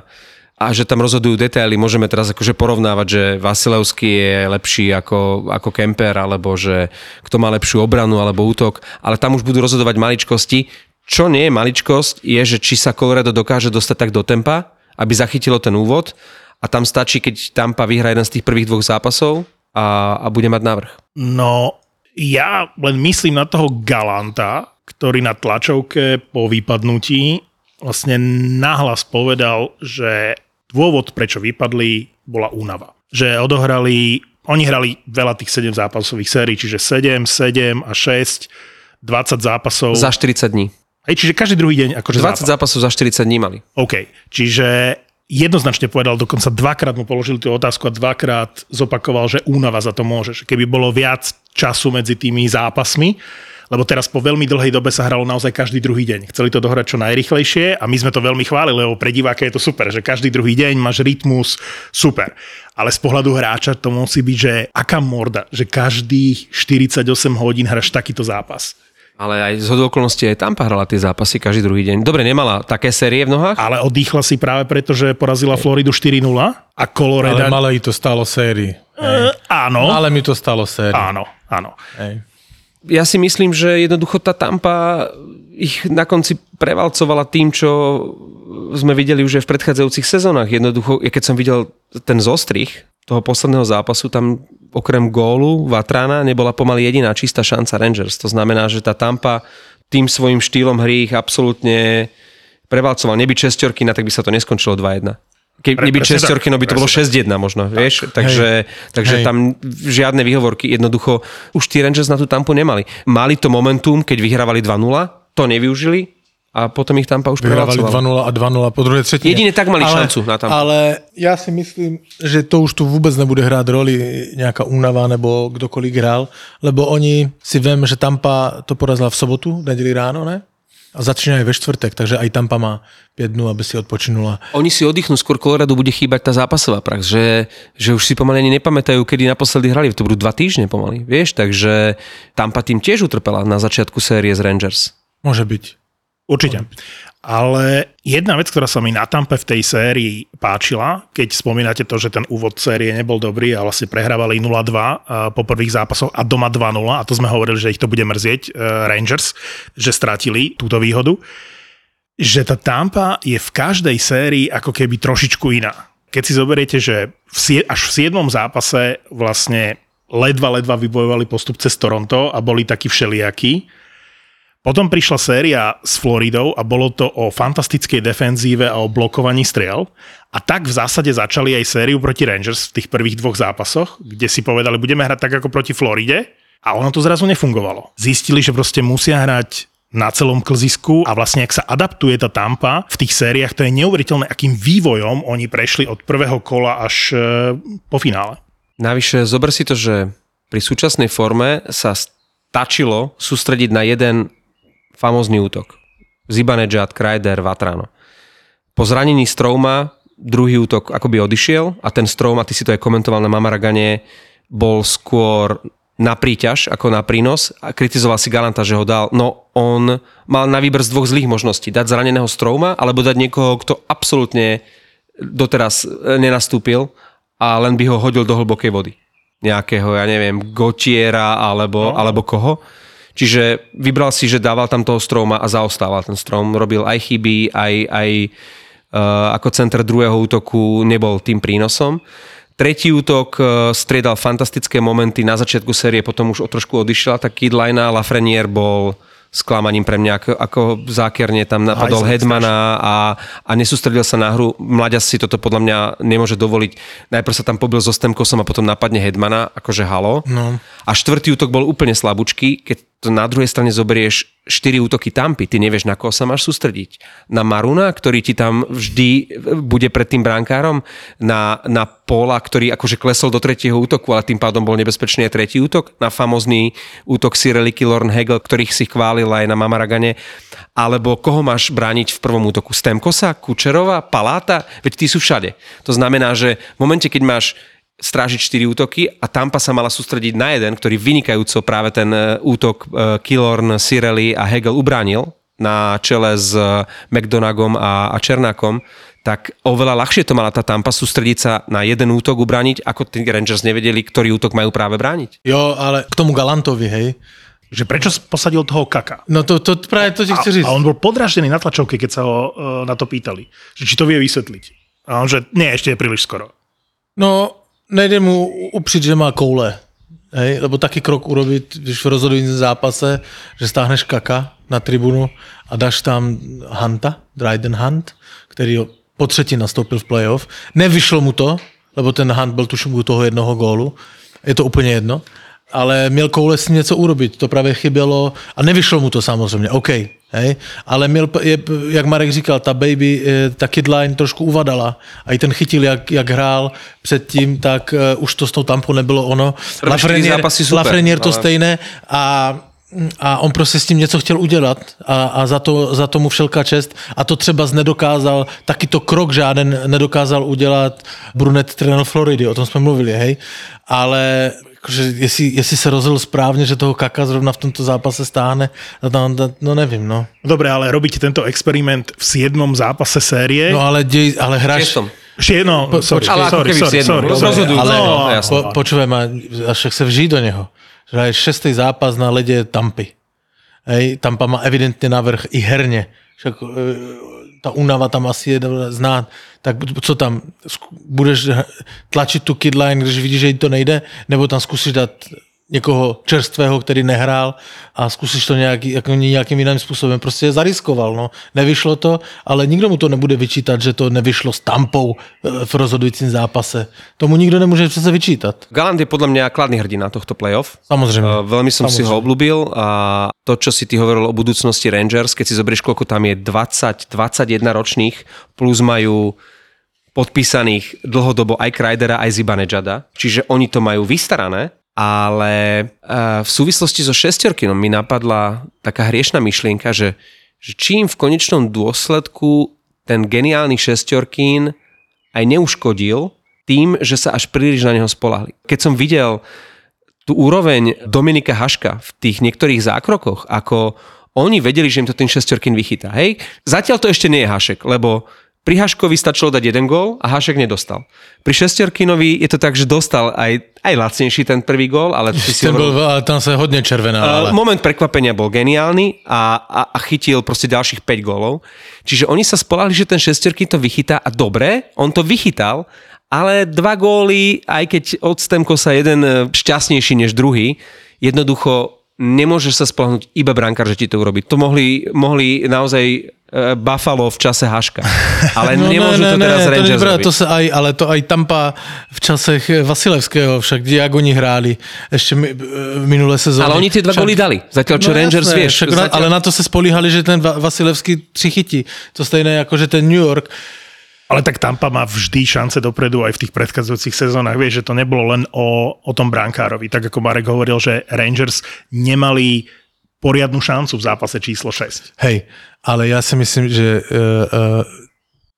a že tam rozhodujú detaily. Môžeme teraz akože porovnávať, že Vasilevský je lepší ako, ako Kemper, alebo že kto má lepšiu obranu alebo útok, ale tam už budú rozhodovať maličkosti. Čo nie je maličkosť, je, že či sa Colorado dokáže dostať tak do tempa, aby zachytilo ten úvod a tam stačí, keď Tampa vyhrá jeden z tých prvých dvoch zápasov a, a bude mať návrh. No, ja len myslím na toho Galanta, ktorý na tlačovke po vypadnutí vlastne nahlas povedal, že dôvod, prečo vypadli, bola únava. Že odohrali, oni hrali veľa tých 7 zápasových sérií, čiže 7, 7 a 6, 20 zápasov. Za 40 dní. Hej, čiže každý druhý deň akože 20 zápas. zápasov za 40 dní mali. OK, čiže jednoznačne povedal, dokonca dvakrát mu položili tú otázku a dvakrát zopakoval, že únava za to môže. Že keby bolo viac času medzi tými zápasmi, lebo teraz po veľmi dlhej dobe sa hralo naozaj každý druhý deň. Chceli to dohrať čo najrychlejšie a my sme to veľmi chválili, lebo pre diváka je to super, že každý druhý deň máš rytmus, super. Ale z pohľadu hráča to musí byť, že aká morda, že každých 48 hodín hráš takýto zápas. Ale aj z okolností aj Tampa hrala tie zápasy každý druhý deň. Dobre, nemala také série v nohách? Ale oddychla si práve preto, že porazila Floridu 4-0 a Colorado... Ale malé to stalo sérii. Uh, áno. Ale mi to stalo sérii. Áno, áno. Hej ja si myslím, že jednoducho tá Tampa ich na konci prevalcovala tým, čo sme videli už aj v predchádzajúcich sezónach. Jednoducho, keď som videl ten zostrich toho posledného zápasu, tam okrem gólu Vatrana nebola pomaly jediná čistá šanca Rangers. To znamená, že tá Tampa tým svojim štýlom hry ich absolútne prevalcoval. Neby čestorky, tak by sa to neskončilo 2-1. Keď Pre, byť šestorky, no by to bolo 6-1 možno, tak. vieš? Takže, Hej. takže Hej. tam žiadne výhovorky, jednoducho už tí Rangers na tú tampu nemali. Mali to momentum, keď vyhrávali 2-0, to nevyužili a potom ich Tampa už Vyhrávali 2-0 a 2-0 po druhej tretine. Jedine tak mali ale, šancu na Tampa. Ale ja si myslím, že to už tu vôbec nebude hrať roli nejaká únava nebo kdokoľvek hral, lebo oni si viem, že Tampa to porazila v sobotu, nedeli ráno, ne? A začína aj ve štvrtek, takže aj Tampa má 5 dnú, aby si odpočinula. Oni si oddychnú, skôr Colorado bude chýbať tá zápasová prax, že, že už si pomaly ani nepamätajú, kedy naposledy hrali, to budú dva týždne pomaly, vieš, takže Tampa tým tiež utrpela na začiatku série z Rangers. Môže byť. Určite. Ale jedna vec, ktorá sa mi na Tampe v tej sérii páčila, keď spomínate to, že ten úvod série nebol dobrý a vlastne prehrávali 0-2 po prvých zápasoch a doma 2-0 a to sme hovorili, že ich to bude mrzieť e, Rangers, že stratili túto výhodu, že tá Tampa je v každej sérii ako keby trošičku iná. Keď si zoberiete, že v, až v 7. zápase vlastne ledva, ledva vybojovali postup cez Toronto a boli takí všelijakí, potom prišla séria s Floridou a bolo to o fantastickej defenzíve a o blokovaní striel. A tak v zásade začali aj sériu proti Rangers v tých prvých dvoch zápasoch, kde si povedali, budeme hrať tak ako proti Floride. A ono to zrazu nefungovalo. Zistili, že proste musia hrať na celom klzisku a vlastne ak sa adaptuje tá tampa v tých sériách, to je neuveriteľné, akým vývojom oni prešli od prvého kola až e, po finále. Navyše, zober si to, že pri súčasnej forme sa stačilo sústrediť na jeden famózny útok. Zibanejad, Krajder, Vatrano. Po zranení Strouma druhý útok akoby odišiel a ten Strom, a ty si to aj komentoval na Mamaragane, bol skôr na príťaž ako na prínos a kritizoval si Galanta, že ho dal. No on mal na výber z dvoch zlých možností. Dať zraneného Strouma alebo dať niekoho, kto absolútne doteraz e, nenastúpil a len by ho hodil do hlbokej vody. Nejakého, ja neviem, Gotiera alebo, no. alebo koho. Čiže vybral si, že dával tam toho stroma a zaostával ten strom. Robil aj chyby, aj, aj uh, ako center druhého útoku nebol tým prínosom. Tretí útok uh, striedal fantastické momenty na začiatku série, potom už o trošku odišiel tak Kidlina, Lafreniere bol sklamaním pre mňa, ako, ako zákerne tam napadol Hedmana a, a nesústredil sa na hru. Mladia si toto podľa mňa nemôže dovoliť. Najprv sa tam pobil so Stemkosom a potom napadne Hedmana, akože halo. No. A štvrtý útok bol úplne slabúčky, keď na druhej strane zoberieš 4 útoky Tampy, ty nevieš, na koho sa máš sústrediť. Na Maruna, ktorý ti tam vždy bude pred tým bránkárom, na, na Pola, ktorý akože klesol do tretieho útoku, ale tým pádom bol nebezpečný aj tretí útok, na famozný útok Sireliky Lorn Hegel, ktorých si chválil aj na Mamaragane, alebo koho máš brániť v prvom útoku? Stemkosa, Kučerova, Paláta? Veď tí sú všade. To znamená, že v momente, keď máš strážiť 4 útoky a Tampa sa mala sústrediť na jeden, ktorý vynikajúco práve ten e, útok e, Killorn, Sireli a Hegel ubránil na čele s e, McDonagom a, a Černákom, tak oveľa ľahšie to mala tá Tampa sústrediť sa na jeden útok ubrániť, ako tí Rangers nevedeli, ktorý útok majú práve brániť. Jo, ale k tomu Galantovi, hej, Že prečo posadil toho kaka? No to, to práve to ti A, chci říct. a on bol podraždený na tlačovke, keď sa ho uh, na to pýtali. Že či to vie vysvetliť. A on, že nie, ešte je príliš skoro. No, nejde mu upřít, že má koule. Hej, lebo taký krok urobiť, když v rozhodujícím zápase, že stáhneš kaka na tribunu a dáš tam Hanta, Dryden Hunt, který po třetí nastoupil v playoff. Nevyšlo mu to, lebo ten Hunt byl tuším u toho jednoho gólu. Je to úplně jedno. Ale měl koule s něco urobiť, to právě chybělo a nevyšlo mu to samozřejmě, OK, hej, ale měl, je, jak Marek říkal, ta baby, eh, ta kidline trošku uvadala. A i ten chytil, jak, jak hrál předtím, tak uh, už to s tou tampou nebylo ono. Super, Lafreniere to ale- stejné a a on prostě s tím něco chtěl udělat a, a za, to, za to mu všelká čest. A to třeba nedokázal, taky to krok žáden nedokázal udělat Brunet trenér Floridy, o tom jsme mluvili, hej, ale jakože jestli, jestli se rozhodl správně, že toho Kaka zrovna v tomto zápase stáhne, no, no, no nevím, no. Dobre, ale robíte tento experiment v 7. zápase série. No ale, dej, ale hráš... Šiestom. Šie, no, Po- sorry, počkej, ale sorry, sorry, siedmom. sorry, sorry. rozhodujúce, ale no, po, jasné. počúvaj ma, a však sa vží do neho. Že aj šestý zápas na lede Tampy. Hej, Tampa má evidentne navrh i herne. Však e, ta únava tam asi je znát. Tak co tam, budeš tlačit tu kidline, když vidíš, že jí to nejde, nebo tam zkusíš dát někoho čerstvého, který nehrál a zkusíš to nějaký, jako nějakým jiným způsobem. Prostě zariskoval, no. Nevyšlo to, ale nikdo mu to nebude vyčítat, že to nevyšlo s tampou e, v rozhodujícím zápase. Tomu nikdo nemůže přece vyčítat. Galant je podľa mňa kladný hrdina tohto playoff. Samozrejme. Uh, veľmi som si ho obľúbil a to, čo si ty hovoril o budúcnosti Rangers, keď si zoberieš, koľko tam je 20, 21 ročných, plus majú podpísaných dlhodobo aj Kreidera, aj Zibanejada, čiže oni to majú vystarané, ale uh, v súvislosti so šestorkinom mi napadla taká hriešna myšlienka, že, že čím v konečnom dôsledku ten geniálny šestorkín aj neuškodil tým, že sa až príliš na neho spolahli. Keď som videl tú úroveň Dominika Haška v tých niektorých zákrokoch, ako oni vedeli, že im to ten šestorkin vychytá. Hej? Zatiaľ to ešte nie je Hašek, lebo pri Haškovi stačilo dať jeden gól a Hašek nedostal. Pri šestorkinovi je to tak, že dostal aj, aj lacnejší ten prvý gól, ale ty si Ten hovoril- ale tam sa hodne červená. Ale... Uh, moment prekvapenia bol geniálny a, a, a chytil proste ďalších 5 gólov. Čiže oni sa spolahli, že ten šestorky to vychytá a dobre, on to vychytal, ale dva góly, aj keď od Stemkosa jeden e, šťastnejší než druhý, jednoducho nemôžeš sa spolahnúť iba brankár, že ti to urobí. To mohli, mohli naozaj Buffalo v čase Haška. Ale no, nemôžu to teraz to Rangers robiť. to sa aj, ale to aj Tampa v časech Vasilevského, však kde jak oni hráli ešte mi, v minulé sezóne. Ale oni tie dva Však- góly dali. Zatiaľ, čo no Rangers, jasné, vieš. Však, zatiaľ... ale na to sa spolíhali, že ten Va- Vasilevský přichytí. To stejné ako, že ten New York. Ale tak Tampa má vždy šance dopredu aj v tých predchádzajúcich sezónach. Vieš, že to nebolo len o, o tom brankárovi. Tak ako Marek hovoril, že Rangers nemali poriadnu šancu v zápase číslo 6. Hej, ale ja si myslím, že uh, uh,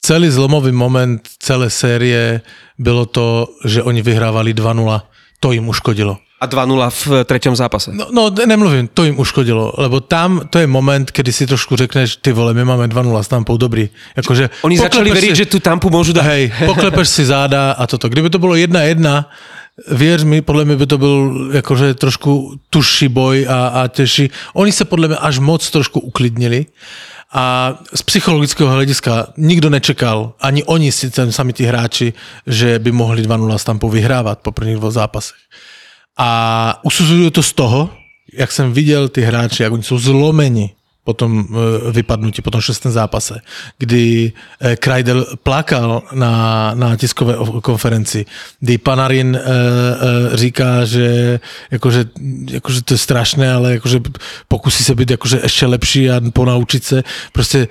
celý zlomový moment celé série bylo to, že oni vyhrávali 2-0. To im uškodilo. A 2-0 v treťom zápase. No, no nemluvím, to im uškodilo, lebo tam to je moment, kedy si trošku řekneš, ty vole, my máme 2-0 s Tampou, dobrý. Jakože, Oni začali veriť, si, že tú tampu môžu dať. Hej, poklepeš si záda a toto. Kdyby to bylo 1-1, věř mi, podle mě by to byl jakože trošku tužší boj a, a těžší. Oni se podle mě až moc trošku uklidnili a z psychologického hlediska nikdo nečekal, ani oni si ten sami tí hráči, že by mohli 2-0 s Tampou vyhrávat po prvních dvou zápasech. A usuzujú to z toho, jak jsem viděl ty hráči, jak oni jsou zlomeni tom e, vypadnutí, po tom šestém zápase, kdy e, Kreidel plakal na, na tiskové konferenci, kdy Panarin e, říká, že jakože, jakože to je strašné, ale jakože pokusí se být jakože ještě lepší a ponaučit se. Prostě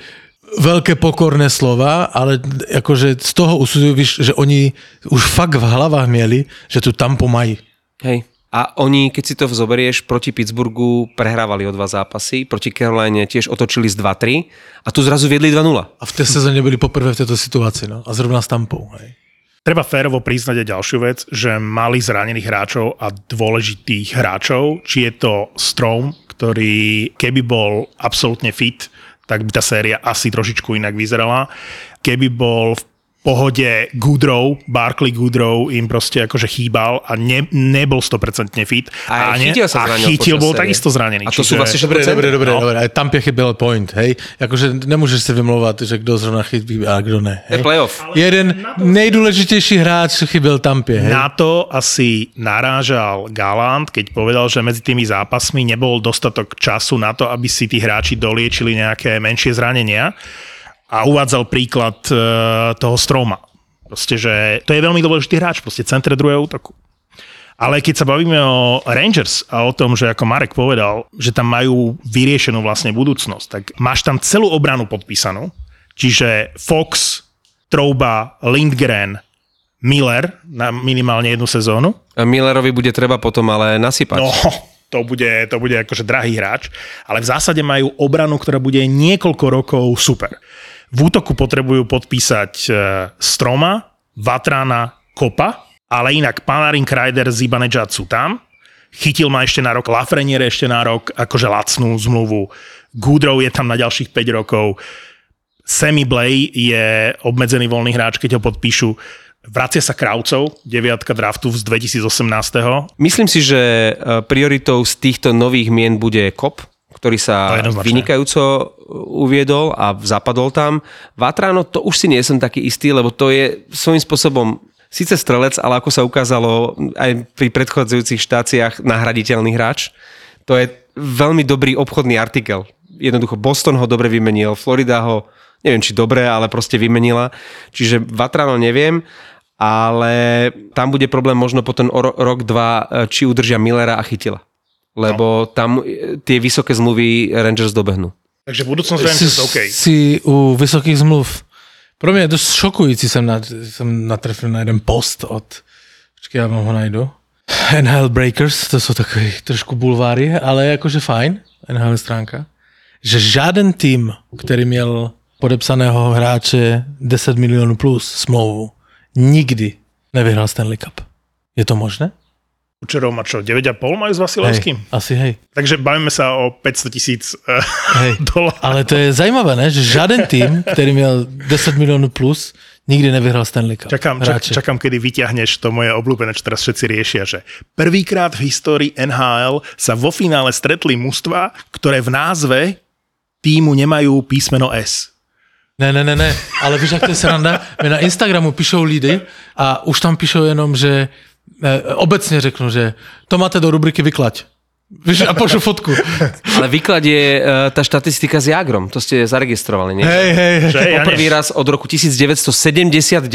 veľké pokorné slova, ale akože z toho usudujú, víš, že oni už fakt v hlavách mieli, že tu tampo mají. Hej. A oni, keď si to zoberieš, proti Pittsburghu prehrávali o dva zápasy, proti Caroline tiež otočili z 2-3 a tu zrazu viedli 2-0. A v té sezóně byli poprvé v této situaci, no. A zrovna s tampou, hej. Treba férovo priznať aj ďalšiu vec, že mali zranených hráčov a dôležitých hráčov, či je to Strom, ktorý keby bol absolútne fit, tak by tá séria asi trošičku inak vyzerala. Keby bol v pohode Goodrow, Barkley Goodrow im proste akože chýbal a ne, nebol 100% fit. A aj ne, chytil sa a chytil bol série. takisto zranený. A to sú vlastne Dobre, dobre, dobre, No. dobre. Aj tam chyběl point, hej. Jakože nemůžeš si vymlouvat, že kdo zrovna chybí a kdo ne. To je Hej. playoff. Jeden nejdůležitější hráč chyběl tampě, hej. Na to asi narážal Galant, keď povedal, že medzi tými zápasmi nebol dostatok času na to, aby si tí hráči doliečili nejaké menšie zranenia. A uvádzal príklad e, toho Stroma. Proste, že to je veľmi dôležitý hráč, proste centre druhého útoku. Ale keď sa bavíme o Rangers a o tom, že ako Marek povedal, že tam majú vyriešenú vlastne budúcnosť, tak máš tam celú obranu podpísanú, čiže Fox, Trouba, Lindgren, Miller na minimálne jednu sezónu. A Millerovi bude treba potom ale nasypať. No, to bude, to bude akože drahý hráč, ale v zásade majú obranu, ktorá bude niekoľko rokov super. V útoku potrebujú podpísať e, Stroma, Vatrana, Kopa, ale inak Panarin, Kreider, Zibanejad sú tam. Chytil ma ešte na rok, Lafreniere ešte na rok, akože lacnú zmluvu. Goodrow je tam na ďalších 5 rokov. Sammy Blay je obmedzený voľný hráč, keď ho podpíšu. Vracia sa Kraucov, deviatka draftu z 2018. Myslím si, že e, prioritou z týchto nových mien bude Kop, ktorý To sa vynikajúco uviedol a zapadol tam. Vatrano, to už si nie som taký istý, lebo to je svojím spôsobom síce strelec, ale ako sa ukázalo aj pri predchádzajúcich štáciách nahraditeľný hráč. To je veľmi dobrý obchodný artikel. Jednoducho Boston ho dobre vymenil, Florida ho, neviem či dobre, ale proste vymenila. Čiže Vatrano neviem, ale tam bude problém možno potom o ro- rok, dva, e, či udržia Millera a chytila. Lebo tam e, tie vysoké zmluvy Rangers dobehnú. Takže budúcnosť Rangers OK. jsi u vysokých zmluv. Pro mě je dost šokující, jsem, na, jsem natrefil na jeden post od, počkej, já vám ho najdu. NHL Breakers, to jsou takový trošku bulváry, ale jakože fajn, NHL stránka, že žádný tým, který měl podepsaného hráče 10 milionů plus smlouvu, nikdy nevyhrál Stanley Cup. Je to možné? Kučerov má čo, 9,5 majú s Vasilevským? Hej, asi hej. Takže bavíme sa o 500 tisíc uh, Hej. dolárov. Ale to je zajímavé, ne? že žádný tým, který měl 10 milionů plus, nikdy nevyhrál Stanley Cup. Čakám, čak, čakám, kedy vyťahneš to moje obľúbené, čo teraz všetci riešia, že prvýkrát v histórii NHL sa vo finále stretli mužstva, ktoré v názve týmu nemajú písmeno S. Ne, ne, ne, ne, ale víš, jak to je sranda? Mě na Instagramu píšou lidi a už tam píšou jenom, že ne, obecně řeknu, že to máte do rubriky vyklať. Víš, a pošlu fotku. Ale výklad je e, tá štatistika s Jagrom. To ste zaregistrovali, nie? Hej, hej, hej. Že ja Poprvý raz od roku 1979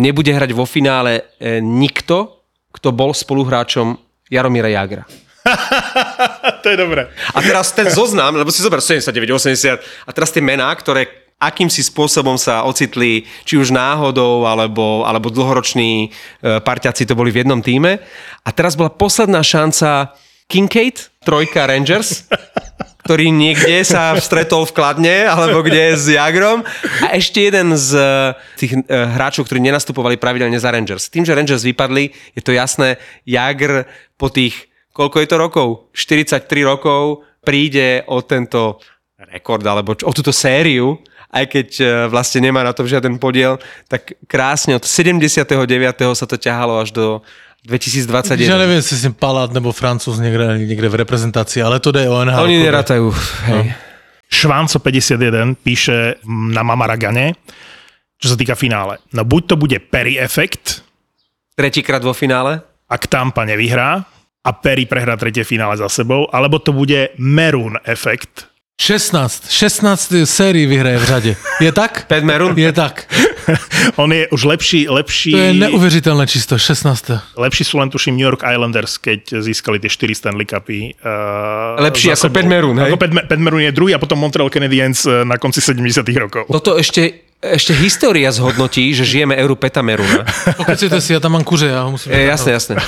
nebude hrať vo finále e, nikto, kto bol spoluhráčom Jaromíra Jagra. to je dobré. A teraz ten zoznam, lebo si zober 79, 80 a teraz tie mená, ktoré akýmsi spôsobom sa ocitli, či už náhodou, alebo, alebo dlhoroční e, parťaci to boli v jednom týme. A teraz bola posledná šanca Kincaid, trojka Rangers, ktorý niekde sa stretol v Kladne, alebo kde s Jagrom. A ešte jeden z e, tých e, hráčov, ktorí nenastupovali pravidelne za Rangers. Tým, že Rangers vypadli, je to jasné, Jagr po tých, koľko je to rokov? 43 rokov príde o tento rekord, alebo čo- o túto sériu, aj keď e, vlastne nemá na tom žiaden podiel, tak krásne od 79. sa to ťahalo až do 2021. Já nevím, jestli jsem Palat nebo Francouz někde, někde v reprezentaci, ale to jde o NHL. Oni nerátajú. Hej. Švánco 51 píše na Mamaragane, čo sa týka finále. No buď to bude Perry efekt, Tretíkrát vo finále. ak Tampa nevyhrá a Perry prehrá tretie finále za sebou, alebo to bude Merun efekt, 16. 16 sérií vyhraje v řade. Je tak? Pat Maroon? Je tak. On je už lepší, lepší... To je neuvěřitelné čisto. 16. Lepší sú len tuším New York Islanders, keď získali tie 4 Stanley Cupy. Uh, Lepší ako. Pat Maroon, hej? Ako Pat, Maroon je druhý a potom Montreal Canadiens eh, na konci 70 rokov. Toto ešte, ešte história zhodnotí, že žijeme éru Peta Meruna. Pokecujte si, ja tam mám kuře, ja ho musím... E, jasné, jasné.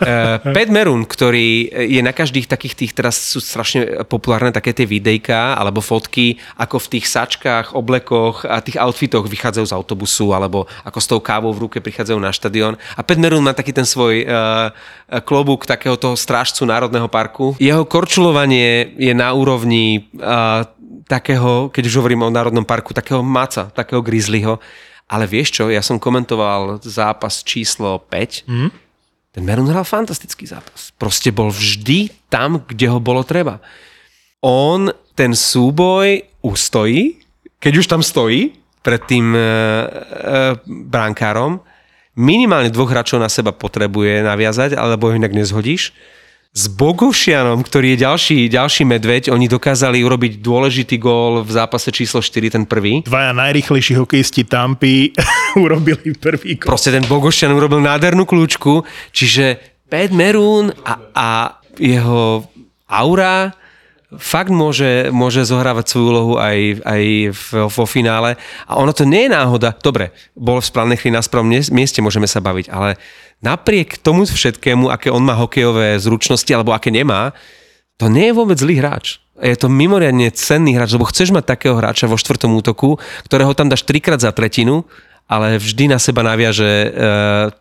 E, Pat Merun, ktorý je na každých takých tých, teraz sú strašne populárne také tie videjka alebo fotky, ako v tých sačkách, oblekoch a tých outfitoch vychádzajú z autobusu alebo ako s tou kávou v ruke prichádzajú na štadión. A Pat Merun má taký ten svoj uh, klobúk takého toho strážcu Národného parku. Jeho korčulovanie je na úrovni uh, takého, keď už hovorím o Národnom parku, takého maca, takého grizzlyho. Ale vieš čo, ja som komentoval zápas číslo 5. Mm. Ten Merun hral fantastický zápas. Proste bol vždy tam, kde ho bolo treba. On ten súboj ustojí, keď už tam stojí pred tým e, e, brankárom, minimálne dvoch hráčov na seba potrebuje naviazať, alebo ho inak nezhodíš. S Bogušianom, ktorý je ďalší, ďalší medveď, oni dokázali urobiť dôležitý gól v zápase číslo 4, ten prvý. Dvaja najrychlejší hokejisti Tampy urobili prvý gol. Proste ten Bogošian urobil nádhernú kľúčku, čiže Pat Maroon a, a jeho aura fakt môže, môže zohrávať svoju úlohu aj, aj vo finále. A ono to nie je náhoda. Dobre, bol v správnej chvíli na správnom mieste, môžeme sa baviť, ale napriek tomu všetkému, aké on má hokejové zručnosti alebo aké nemá, to nie je vôbec zlý hráč. Je to mimoriadne cenný hráč, lebo chceš mať takého hráča vo štvrtom útoku, ktorého tam dáš trikrát za tretinu, ale vždy na seba naviaže e,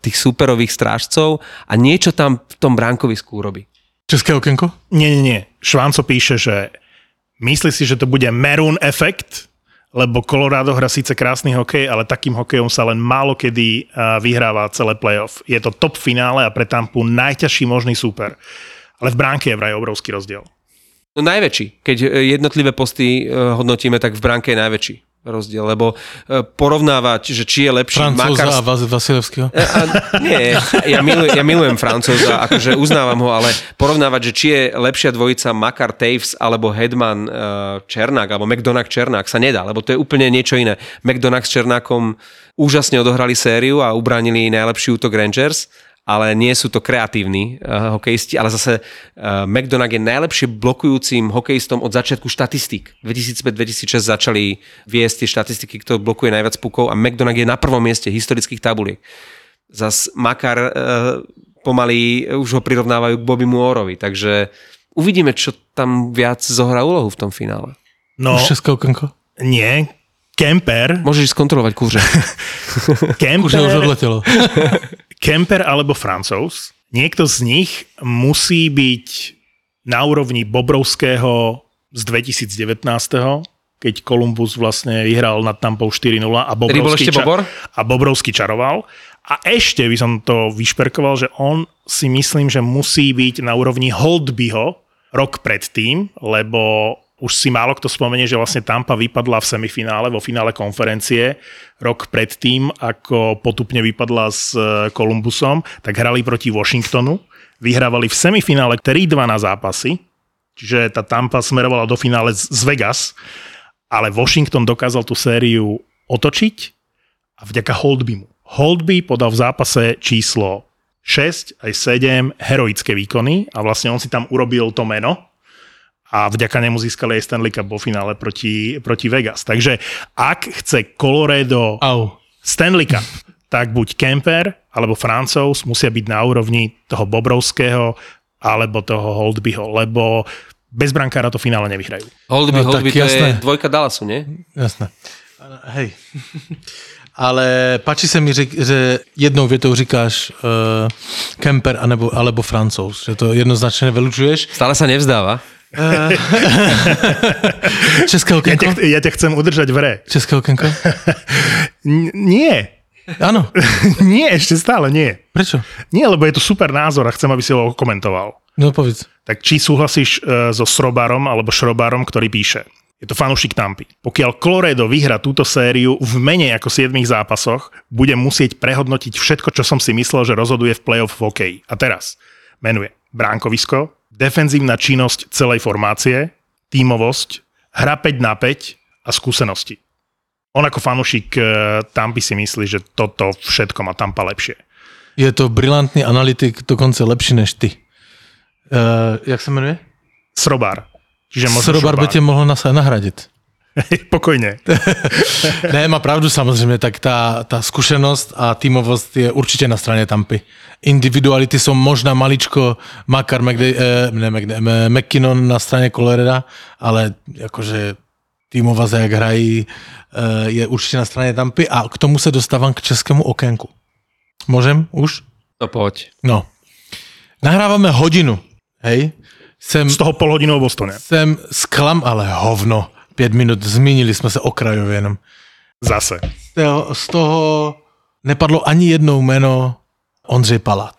tých superových strážcov a niečo tam v tom bránkovisku urobí. České okienko? Nie, nie, nie. Švánco píše, že myslí si, že to bude Maroon efekt, lebo Colorado hrá síce krásny hokej, ale takým hokejom sa len málo kedy uh, vyhráva celé playoff. Je to top finále a pre Tampu najťažší možný súper. Ale v bránke je vraj obrovský rozdiel. No najväčší. Keď e, jednotlivé posty e, hodnotíme, tak v bránke je najväčší rozdiel, lebo e, porovnávať, že či je lepší Francúza Makar... a Vas- Vasilevského? A, a, nie, ja milujem, ja milujem Francúza, akože uznávam ho, ale porovnávať, že či je lepšia dvojica Makar Taves alebo Hedman uh, Černák, alebo McDonagh Černák sa nedá, lebo to je úplne niečo iné. McDonagh s Černákom úžasne odohrali sériu a ubránili najlepší útok Rangers, ale nie sú to kreatívni uh, hokejisti, ale zase uh, McDonagh je najlepšie blokujúcim hokejistom od začiatku štatistík. 2005-2006 začali viesť tie štatistiky, kto blokuje najviac pukov a McDonagh je na prvom mieste historických tabuliek. Zas Makar uh, pomaly už ho prirovnávajú k Bobby Moorovi, takže uvidíme, čo tam viac zohrá úlohu v tom finále. No, Už České okienko? nie. Kemper, Môžeš skontrolovať kuře. Už je už Kemper, odletelo. Kemper alebo Francouz, niekto z nich musí byť na úrovni Bobrovského z 2019 keď Kolumbus vlastne vyhral nad Tampou 4-0 a Bobrovský, ešte Bobor? a Bobrovský čaroval. A ešte by som to vyšperkoval, že on si myslím, že musí byť na úrovni Holdbyho rok predtým, lebo už si málo kto spomenie, že vlastne Tampa vypadla v semifinále, vo finále konferencie rok predtým, ako potupne vypadla s e, Kolumbusom, tak hrali proti Washingtonu, vyhrávali v semifinále 3-2 na zápasy, čiže tá Tampa smerovala do finále z Vegas, ale Washington dokázal tú sériu otočiť a vďaka Holdbymu. Holdby podal v zápase číslo 6 aj 7 heroické výkony a vlastne on si tam urobil to meno a vďaka nemu získali aj Stanley Cup vo finále proti, proti Vegas. Takže ak chce Colorado Au. Stanley Cup, tak buď Kemper alebo Francouz musia byť na úrovni toho Bobrovského alebo toho Holdbyho, lebo bez brankára to finále nevyhrajú. Holdby, No, Holdby, tak to jasné. je dvojka Dallasu, nie? Jasné. Hej. Ale páči se mi, že jednou větou říkáš uh, Kemper anebo, alebo Francouz, že to jednoznačně vylučuješ. Stále sa nevzdáva. České Ja okienko? ťa, ja ťa chcem udržať v hre. České okienko? N- nie. Áno. nie, ešte stále nie. Prečo? Nie, lebo je to super názor a chcem, aby si ho komentoval. No povedz. Tak či súhlasíš e, so Srobárom alebo Šrobárom, ktorý píše, je to fanúšik Tampy. Pokiaľ Colorado vyhra túto sériu v menej ako 7 zápasoch, bude musieť prehodnotiť všetko, čo som si myslel, že rozhoduje v playoff v hokeji. A teraz menuje bránkovisko, defenzívna činnosť celej formácie, tímovosť, hra 5 na 5 a skúsenosti. On ako fanúšik e, Tampy si myslí, že toto všetko má Tampa lepšie. Je to brilantný analytik, dokonce lepší než ty. Uh, jak se jmenuje? Srobar. Čiže možno Srobar by tě mohl nas- nahradit. Pokojne. ne, má pravdu samozřejmě, tak ta, ta zkušenost a týmovost je určitě na straně Tampy. Individuality jsou možná maličko Makar, McDay, eh, ne, McDay, eh, McKinnon na straně Coloreda, ale jakože týmovaze, jak hrají, eh, je určitě na straně Tampy a k tomu se dostávám k českému okénku. Můžem už? No poď. No. Nahráváme hodinu, hej? Jsem, Z toho pol hodinu v Bostone. jsem sklam, ale hovno. Pět minut, zmínili jsme se okrajově jenom. Zase. Z toho, nepadlo ani jednou jméno Ondřej Palát.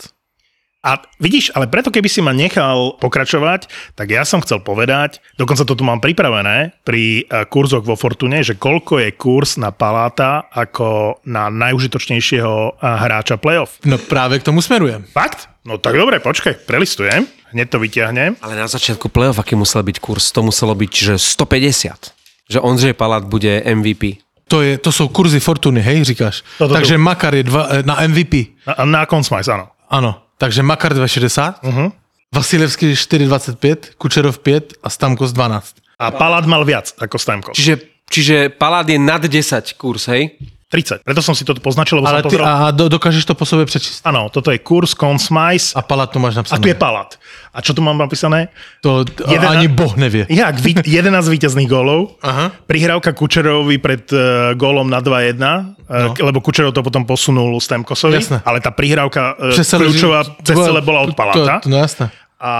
A vidíš, ale preto keby si ma nechal pokračovať, tak ja som chcel povedať, dokonca to tu mám pripravené pri eh, kurzoch vo Fortune, že koľko je kurz na Paláta ako na najužitočnejšieho eh, hráča playoff. No právě k tomu smerujem. Fakt? No tak dobre, počkaj, prelistujem, hneď to vyťahnem. Ale na začiatku play-off, aký musel byť kurz? To muselo byť, že 150. Že Ondřej Palát bude MVP. To, je, to jsou kurzy Fortuny, hej, říkáš. Toto takže tu. Makar je dva, eh, na MVP. Na, na Consmice, áno. Ano, takže Makar 2,60, uh-huh. Vasilevský 4,25, Kučerov 5 a Stamkos 12. A Palát mal viac ako Stamkos. Čiže, čiže Palát je nad 10 kurz, hej? 30. Preto som si to poznačil, lebo Ale som ty, pozrel... a do, dokážeš to po sobě přečíst. Áno, toto je kurz Consmice A Palát tu máš a napsané. tu je Palát. A čo tu mám napísané? To Jeden- ani boh nevie. Jak, ví- 11 víťazných gólov, Aha. prihrávka Kučerovi pred uh, gólom na 2-1, no. lebo Kučerov to potom posunul Stemkosovi, Jasné. ale tá prihrávka uh, kľúčová cez celé bola od Palata. To, to, no jasné. A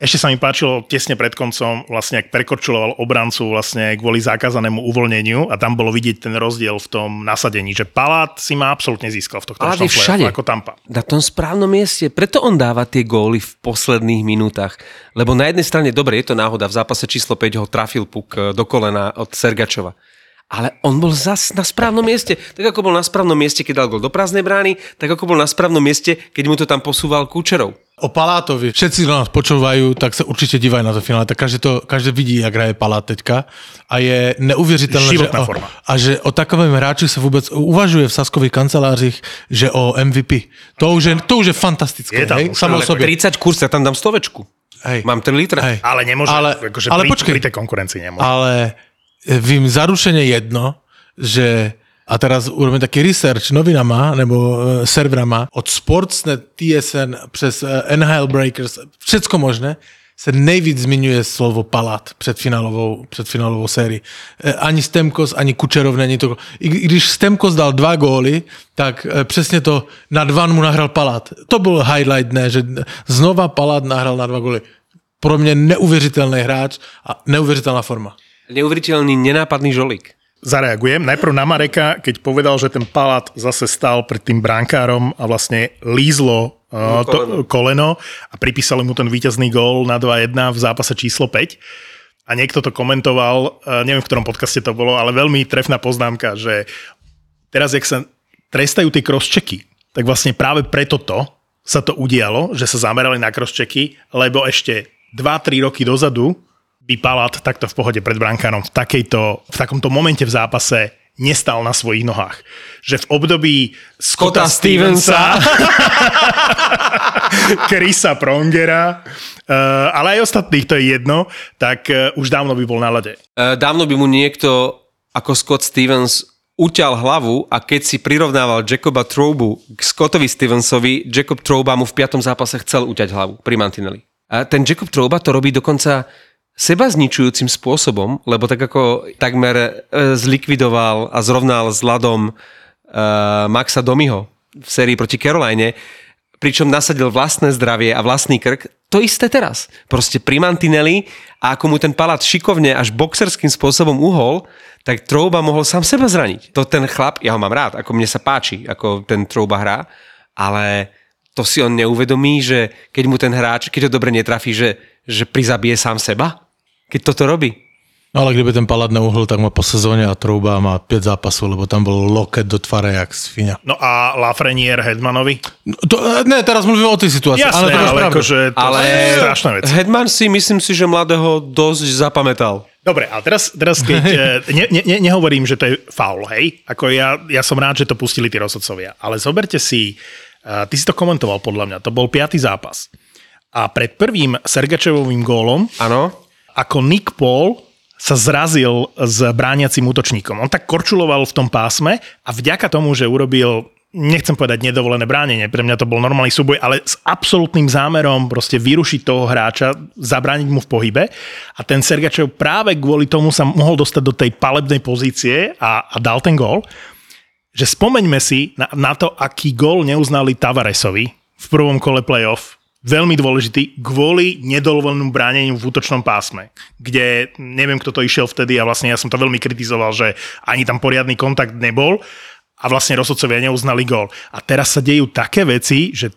ešte sa mi páčilo tesne pred koncom, vlastne ak prekorčuloval obrancu vlastne kvôli zakázanému uvoľneniu a tam bolo vidieť ten rozdiel v tom nasadení, že Palát si ma absolútne získal v tohto je všade. ako Tampa. Na tom správnom mieste. Preto on dáva tie góly v posledných minútach. Lebo na jednej strane, dobre, je to náhoda, v zápase číslo 5 ho trafil puk e, do kolena od Sergačova. Ale on bol zas na správnom mieste. Tak ako bol na správnom mieste, keď dal gol do prázdnej brány, tak ako bol na správnom mieste, keď mu to tam posúval Kučerov. O Palátovi. Všetci, kdo nás počúvajú, tak se určitě dívají na to finále. Tak každý, to, každý vidí, jak hraje Palát teďka. A je neuvěřitelné, že o, forma. a že o takovém hráči se vůbec uvažuje v saskových kancelářích, že o MVP. To už je, to už je fantastické. Je tam hej? Samo o ale sobě. 30 kurz, ja tam dám stovečku. Hej. Mám 3 litre. Hej. Ale nemôže, Ale- akože ale pri, počkej. pri tej konkurencii nemôže. Ale vím zaručeně jedno, že a teraz urobíme taký research novinama nebo uh, serverama od Sportsnet, TSN přes uh, NHL Breakers, všecko možné, se nejvíc zmiňuje slovo Palat před finálovou, před finálovou sérii. Eh, Ani Stemkos, ani Kučerov není to. I když Stemkos dal dva góly, tak eh, přesně to na dva mu nahral Palat. To byl highlight, ne, že znova Palat nahral na dva góly. Pro mě neuvěřitelný hráč a neuvěřitelná forma. Neuveriteľný, nenápadný žolík. Zareagujem. Najprv na Mareka, keď povedal, že ten Palát zase stal pred tým brankárom a vlastne lízlo uh, to, koleno a pripísali mu ten víťazný gól na 2-1 v zápase číslo 5. A niekto to komentoval, uh, neviem v ktorom podcaste to bolo, ale veľmi trefná poznámka, že teraz, jak sa trestajú tie crosschecky, tak vlastne práve preto to sa to udialo, že sa zamerali na crosschecky, lebo ešte 2-3 roky dozadu by takto v pohode pred brankárom v, takejto, v takomto momente v zápase nestal na svojich nohách. Že v období Scotta Scotta Stevensa, Chrisa Prongera, uh, ale aj ostatných, to je jedno, tak uh, už dávno by bol na lade. E, Dávno by mu niekto ako Scott Stevens uťal hlavu a keď si prirovnával Jacoba Troubu k Scottovi Stevensovi, Jacob Trouba mu v piatom zápase chcel uťať hlavu pri Mantinelli. A ten Jacob Trouba to robí dokonca seba zničujúcim spôsobom, lebo tak ako takmer e, zlikvidoval a zrovnal s ľadom e, Maxa Domiho v sérii proti Caroline, pričom nasadil vlastné zdravie a vlastný krk, to isté teraz. Proste pri Mantinelli a ako mu ten palát šikovne až boxerským spôsobom uhol, tak Trouba mohol sám seba zraniť. To ten chlap, ja ho mám rád, ako mne sa páči, ako ten Trouba hrá, ale to si on neuvedomí, že keď mu ten hráč, keď ho dobre netrafí, že, že prizabije sám seba, keď toto robí. No ale kdyby ten Palad neuhl, tak má po sezóně a Trouba má pět zápasů, lebo tam byl loket do tvare jak svinia. No a Lafreniere Hedmanovi? No, to, eh, ne, teraz mluvím o tej situácii. Jasné, ale to ale akože to Ale je strašná vec. Hedman si myslím si, že mladého dosť zapamätal. Dobre, a teraz, teraz keď... eh, ne, ne, ne, nehovorím, že to je faul, hej? Ako ja, ja som rád, že to pustili tí rozhodcovia. Ale zoberte si, uh, ty si to komentoval podľa mňa, to bol piatý zápas. A pred prvým Sergačevovým gólom, Áno. Ako Nick Paul sa zrazil s brániacim útočníkom. On tak korčuloval v tom pásme a vďaka tomu, že urobil nechcem povedať nedovolené bránenie, pre mňa to bol normálny súboj, ale s absolútnym zámerom proste vyrušiť toho hráča, zabrániť mu v pohybe a ten Sergačev práve kvôli tomu sa mohol dostať do tej palebnej pozície a, a dal ten gól. Že spomeňme si na, na to, aký gól neuznali Tavaresovi v prvom kole playoff veľmi dôležitý kvôli nedovolenému bráneniu v útočnom pásme, kde neviem, kto to išiel vtedy a vlastne ja som to veľmi kritizoval, že ani tam poriadny kontakt nebol a vlastne rozhodcovia neuznali gól. A teraz sa dejú také veci, že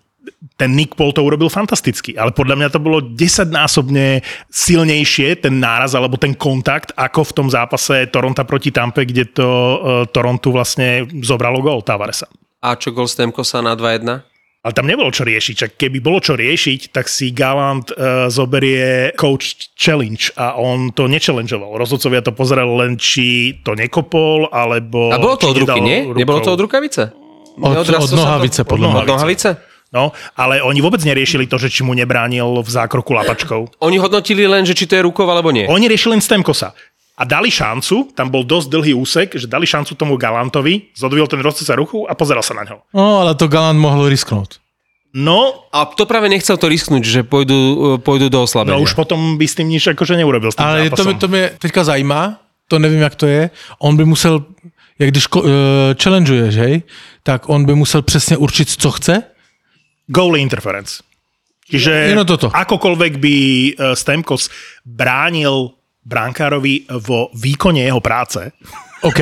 ten Nick Paul to urobil fantasticky, ale podľa mňa to bolo desaťnásobne silnejšie, ten náraz alebo ten kontakt, ako v tom zápase Toronto proti Tampe, kde to uh, Toronto vlastne zobralo gól Tavaresa. A čo gol Stemkosa na 2-1? Ale tam nebolo čo riešiť, čak keby bolo čo riešiť, tak si Galant uh, zoberie coach challenge a on to nechallengeoval. Rozhodcovia to pozerali len, či to nekopol, alebo... A bolo to od ruky, nie? rukou. Nebolo to od rukavice? Od, Neodrastlo od sa to? nohavice, podľa Od mňa. Od nohavice? No, ale oni vôbec neriešili to, že či mu nebránil v zákroku lapačkou. Oni hodnotili len, že či to je rukou alebo nie. Oni riešili len Stemkosa. A dali šancu, tam bol dosť dlhý úsek, že dali šancu tomu Galantovi, zodvil ten rozhodca ruchu a pozeral sa na ňo. No, ale to Galant mohol risknúť. No, A to práve nechcel to risknúť, že pôjdu, e, pôjdu do oslabenia. no už potom by s tým nič akože neurobil s tým Ale to, zápasom. mě- to mě teďka zajímá, to nevím, jak to je. On by musel, jak když uh, challengeuješ, hej, tak on by musel přesně určit, co chce. Goal interference. Čiže Jenom toto. akokoľvek by eh, Stemkos bránil brankárovi vo výkone jeho práce, OK,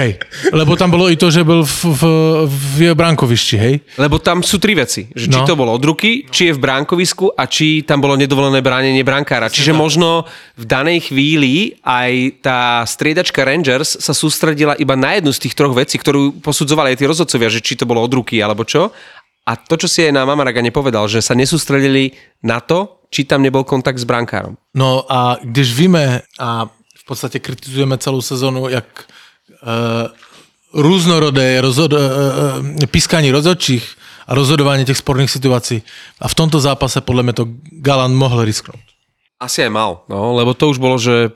lebo tam bylo i to, že byl v, v, v bránkovišti, hej. Lebo tam sú tri veci. Že či No. to bolo od ruky, či je v bránkovisku a či tam bolo nedovolené bránenie brankára. Čiže možno v danej chvíli aj tá striedačka Rangers sa sústredila iba na jednu z tých troch vecí, ktorú posudzovali aj tí rozhodcovia, že či to bolo od ruky alebo čo. A to, čo si aj na Mamaraga nepovedal, že sa nesústredili na to, či tam nebol kontakt s brankárom. No a když víme a v podstatě kritizujeme celou sezonu, jak uh, různorodé je rozhod, uh, pískání rozhodčích a rozhodování těch sporných situací. A v tomto zápase podle mě to Galant mohl risknout. Asi aj mal, no, lebo to už bolo, že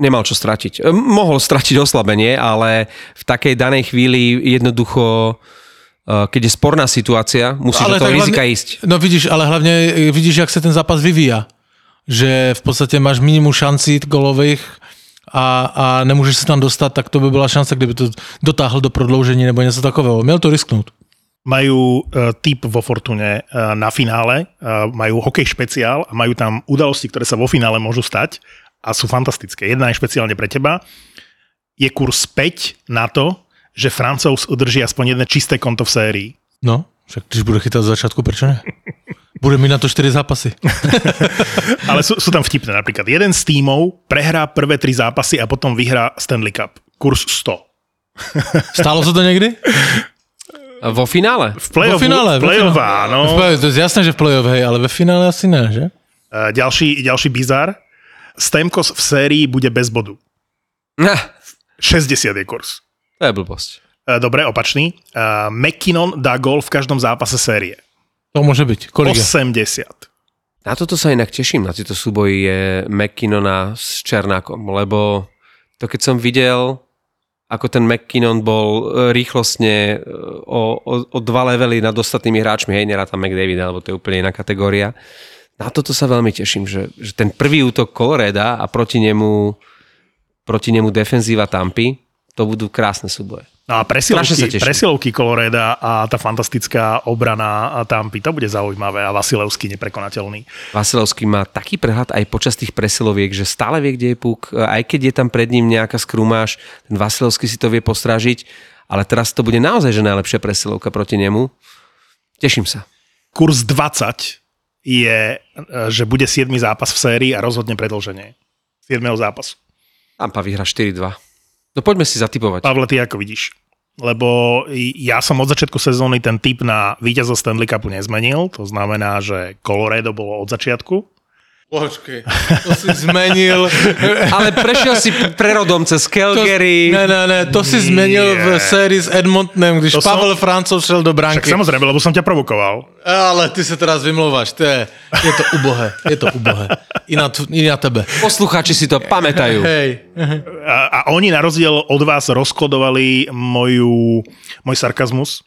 nemal čo stratiť. E, Mohol stratiť oslabenie, ale v takej danej chvíli jednoducho, e, keď je sporná situácia, musíš do toho rizika hlavně, ísť. No vidíš, ale hlavně eh, vidíš, jak se ten zápas vyvíja. Že v podstatě máš minimum šancí golových a, a nemůžeš se tam dostat, tak to by byla šance, kdyby to dotáhl do prodloužení nebo něco takového. Měl to risknout. majú uh, typ vo Fortune uh, na finále, uh, majú hokej špeciál a majú tam udalosti, ktoré sa vo finále môžu stať a sú fantastické. Jedna je špeciálne pre teba. Je kurz 5 na to, že Francouz udrží aspoň jedné čisté konto v sérii. No, však když bude chytat z začátku, proč ne? Bude mít na to 4 zápasy. Ale sú, sú tam vtipné. Napríklad jeden z tímov prehrá prvé tri zápasy a potom vyhrá Stanley Cup. Kurz 100. Stálo se to někdy? Vo finále? V play-off, Vo finále. v play-off áno. V play-off, to je jasné, že v play-off, hej, ale ve finále asi ne, že? Uh, ďalší, ďalší bizar. Stemkos v sérii bude bez bodu. Nah, 60 je kurz. To je blbosť. Uh, Dobre, opačný. Uh, McKinnon dá gol v každom zápase série. To může být. Kolik je? 80. Na toto sa inak teším, na tieto súboji je McKinnona s Černákom, lebo to keď som videl, ako ten McKinnon bol e, rýchlostne e, o, o, o dva levely nad ostatnými hráčmi, hej, nerátam McDavid, alebo to je úplne iná kategória. Na toto sa veľmi teším, že, že ten prvý útok Coloreda a proti nemu, proti nemu defenzíva Tampy, to budú krásne súboje. No a presilovky, presilovky Coloreda a tá fantastická obrana Tampy, to bude zaujímavé a Vasilevský neprekonateľný. Vasilevský má taký prehľad aj počas tých presiloviek, že stále vie, kde je puk, aj keď je tam pred ním nejaká skrumáž, ten Vasilevský si to vie postrážiť, ale teraz to bude naozaj že najlepšia presilovka proti nemu. Teším sa. Kurs 20 je, že bude 7. zápas v sérii a rozhodne predlženie. 7. zápasu. Tampa vyhra 4-2. No poďme si zatipovať. Pavle, ty ako vidíš? Lebo ja som od začiatku sezóny ten typ na víťaza Stanley Cupu nezmenil, to znamená, že Colorado bolo od začiatku. Počkej, to si zmenil. Ale prešiel si prerodom cez Calgary. To, ne, ne, ne, to si zmenil v sérii s Edmontonem, když To som- Pavel Francov šel do Však bránky. samozrejme, lebo som ťa provokoval. Ale ty sa teraz vymlouváš, to je, je to ubohé, je to ubohé. I na, t- i na tebe. Poslucháči si to pamätajú. Hej. A, a oni na rozdiel od vás rozkodovali moju, môj sarkazmus.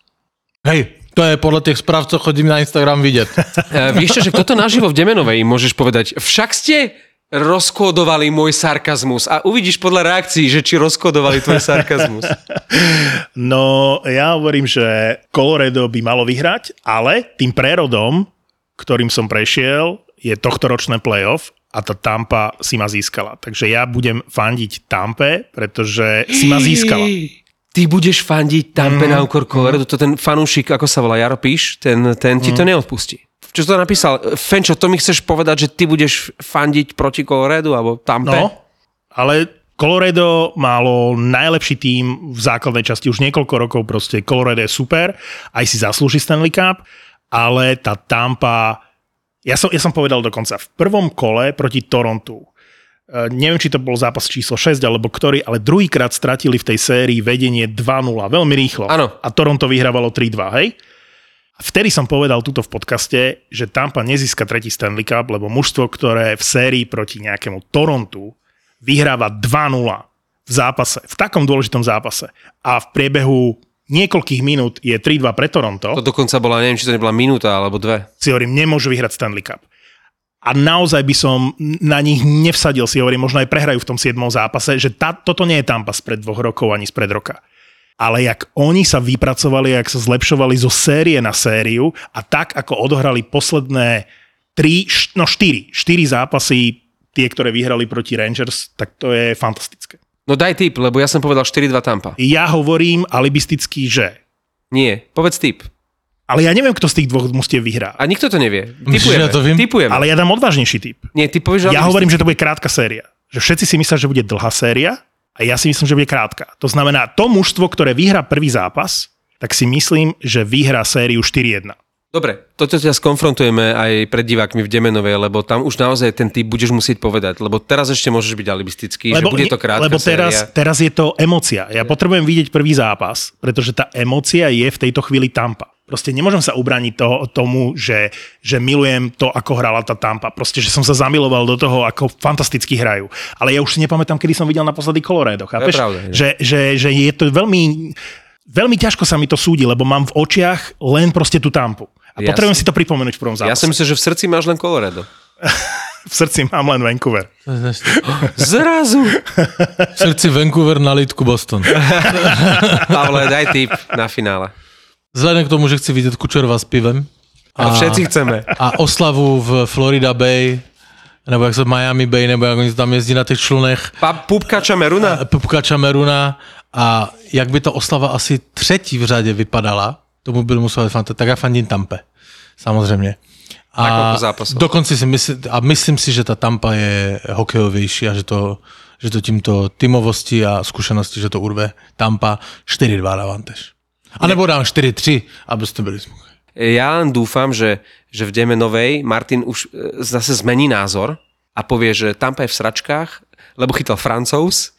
Hej, to je podľa tých správ, co chodím na Instagram vidět. E, vieš čo, že toto naživo v Demenovej môžeš povedať, však ste rozkódovali môj sarkazmus a uvidíš podľa reakcií, že či rozkódovali tvoj sarkazmus. No, ja hovorím, že Colorado by malo vyhrať, ale tým prerodom, ktorým som prešiel, je tohtoročné playoff a tá Tampa si ma získala. Takže ja budem fandiť Tampe, pretože si ma získala. Ty budeš fandiť Tampe mm. na úkor Colorado, to ten fanúšik, ako sa volá Jaro Píš, ten, ten ti to neodpustí. Čo to napísal? Fenčo, to mi chceš povedať, že ty budeš fandiť proti Colorado alebo Tampe? No, ale Colorado malo najlepší tím v základnej časti už niekoľko rokov, proste Colorado je super, aj si zaslúži Stanley Cup, ale tá Tampa, ja som, ja som povedal dokonca, v prvom kole proti Torontu, neviem, či to bol zápas číslo 6 alebo ktorý, ale druhýkrát stratili v tej sérii vedenie 2-0, veľmi rýchlo. Áno. A Toronto vyhrávalo 3-2, hej? Vtedy som povedal tuto v podcaste, že Tampa nezíska tretí Stanley Cup, lebo mužstvo, ktoré v sérii proti nejakému Torontu vyhráva 2-0 v zápase, v takom dôležitom zápase a v priebehu niekoľkých minút je 3-2 pre Toronto, To dokonca bola, neviem, či to nebola minúta alebo dve. si hovorím, nemôžu vyhrať Stanley Cup. A naozaj by som na nich nevsadil, si hovorím, možno aj prehrajú v tom 7. zápase, že tá, toto nie je Tampa spred dvoch rokov ani spred roka. Ale jak oni sa vypracovali, jak sa zlepšovali zo série na sériu a tak, ako odohrali posledné 3, no 4, 4 zápasy, tie, ktoré vyhrali proti Rangers, tak to je fantastické. No daj tip, lebo ja som povedal 4-2 Tampa. Ja hovorím alibisticky, že Nie, povedz tip. Ale ja neviem, kto z tých dvoch mustiev vyhrá. A nikto to nevie. Typujeme. ja to viem? Typujeme. Ale ja dám odvážnejší typ. Nie, ty povieš, Ja hovorím, že to bude krátka séria. Že všetci si myslia, že bude dlhá séria a ja si myslím, že bude krátka. To znamená, to mužstvo, ktoré vyhrá prvý zápas, tak si myslím, že vyhrá sériu 4-1. Dobre, toto ťa skonfrontujeme aj pred divákmi v Demenovej, lebo tam už naozaj ten typ budeš musieť povedať, lebo teraz ešte môžeš byť alibistický, že bude to krátka lebo teraz, séria. teraz je to emocia. Ja potrebujem vidieť prvý zápas, pretože tá emocia je v tejto chvíli Tampa. Proste nemôžem sa ubrániť toho, tomu, že, že milujem to, ako hrala tá Tampa. Proste, že som sa zamiloval do toho, ako fantasticky hrajú. Ale ja už si nepamätám, kedy som videl naposledy Colorado. Chápeš? pravda, je. že, že, že je to veľmi, veľmi ťažko sa mi to súdi, lebo mám v očiach len proste tú Tampu. A Ja potrebujem som- si to pripomenúť v prvom zápase. Ja si myslím, že v srdci máš len Colorado. V srdci mám len Vancouver. Zrazu. V srdci Vancouver na lítku Boston. Pavle, daj tip na finále. Vzhledem k tomu, že chci vidět Kučerova s pivem. A všetci chceme. A oslavu v Florida Bay, nebo jak se Miami Bay, nebo jak oni tam jezdí na těch člunech. Pa, pupka Čameruna? Pupka Čameruna. A jak by ta oslava asi třetí v řadě vypadala, tomu byl musel fanta, tak já fandím Tampe. Samozřejmě. A dokonce si myslím, a myslím si, že ta Tampa je hokejovější a že to, že to tímto tymovosti a zkušenosti, že to urve Tampa 4-2 dávám tež. A nebo dám 4-3, abyste byli smutní. Ja len dúfam, že, že v Demenovej Martin už e, zase zmení názor a povie, že Tampa je v sračkách, lebo chytal Francouz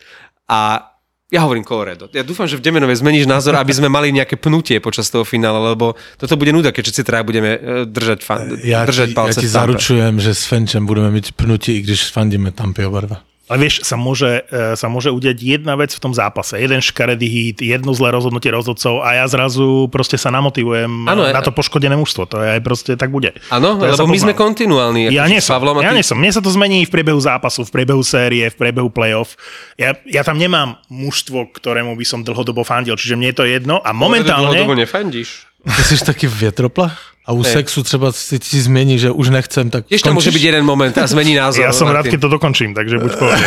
a ja hovorím Colorado. Ja dúfam, že v Demenovej zmeníš názor, aby sme mali nejaké pnutie počas toho finále, lebo toto bude nuda, keď všetci traja budeme e, držať, fan, Já držať ti, palce ti v Tampe. zaručujem, že s Fenčem budeme mít pnutí, i když fandíme Tampy oba dva. Ale vieš, sa môže, e, sa môže udiať jedna vec v tom zápase. Jeden škaredý hit, jedno zlé rozhodnutie rozhodcov a ja zrazu proste sa namotivujem ano, na e- to poškodené mužstvo. To je aj proste tak bude. Áno, ja lebo my sme kontinuálni. Ja nie som, Pavlom ja ty- nie som. Mne sa to zmení v priebehu zápasu, v priebehu série, v priebehu playoff. Ja, ja tam nemám mužstvo, ktorému by som dlhodobo fandil, čiže mne je to jedno a Dlhodobo momentálne... nefandíš. Ty jsi taky větroplach? A u Hej. sexu třeba si ti změní, že už nechcem, tak Tiež tam môže byť jeden moment a zmení názor. Ja som rád, keď to dokončím, takže buď povedal.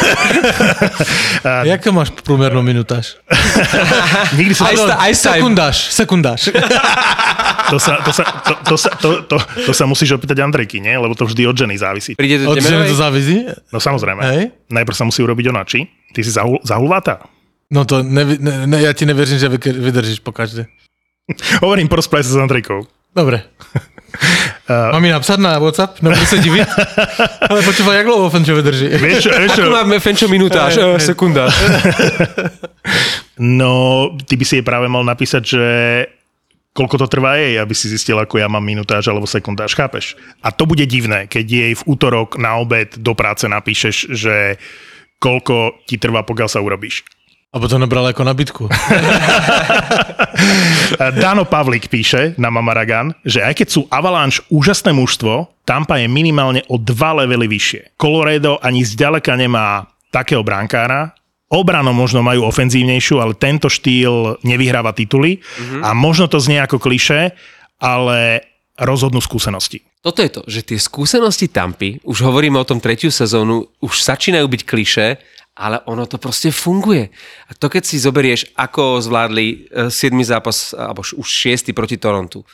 Jaké máš průměrnou minutáž? Nikdy som... Aj sa- Sekundáž, sekundáž. To sa, to, sa, to, to, sa, to, to, to sa musíš opýtať Andrejky, nie? Lebo to vždy od ženy závisí. Príde Od ženy to závisí? No samozrejme. Hej. Najprv sa musí urobiť onači. Ty si zahul, zahulváta. No to nevi, ne, ne, já ti nevěřím, že vy- vydržíš po každé. Hovorím, porozprávaj sa s Andrejkou. Dobre. Mám mi napsat na WhatsApp? Nebudu se divit. Ale počúvaj, jak dlouho Fenčo vydrží? Vieš, čo, vieš? Tu máme Fenčo minutáž, eh, sekunda. No, ty by si jej práve mal napísať, že koľko to trvá jej, aby si zistil, ako ja mám minutáž alebo sekundáž, chápeš? A to bude divné, keď jej v útorok na obed do práce napíšeš, že koľko ti trvá, pokiaľ sa urobíš. Abo to nebral ako nabídku. Dano Pavlik píše na Mamaragan, že aj keď sú Avalanche úžasné mužstvo, Tampa je minimálne o dva levely vyššie. Colorado ani zďaleka nemá takého brankára, obrano možno majú ofenzívnejšiu, ale tento štýl nevyhráva tituly mm-hmm. a možno to znie ako kliše, ale rozhodnú skúsenosti. Toto je to, že tie skúsenosti Tampy, už hovoríme o tom tretiu sezónu, už začínajú byť kliše, ale ono to proste funguje. A to keď si zoberieš, ako zvládli 7. zápas, alebo už 6. proti Torontu,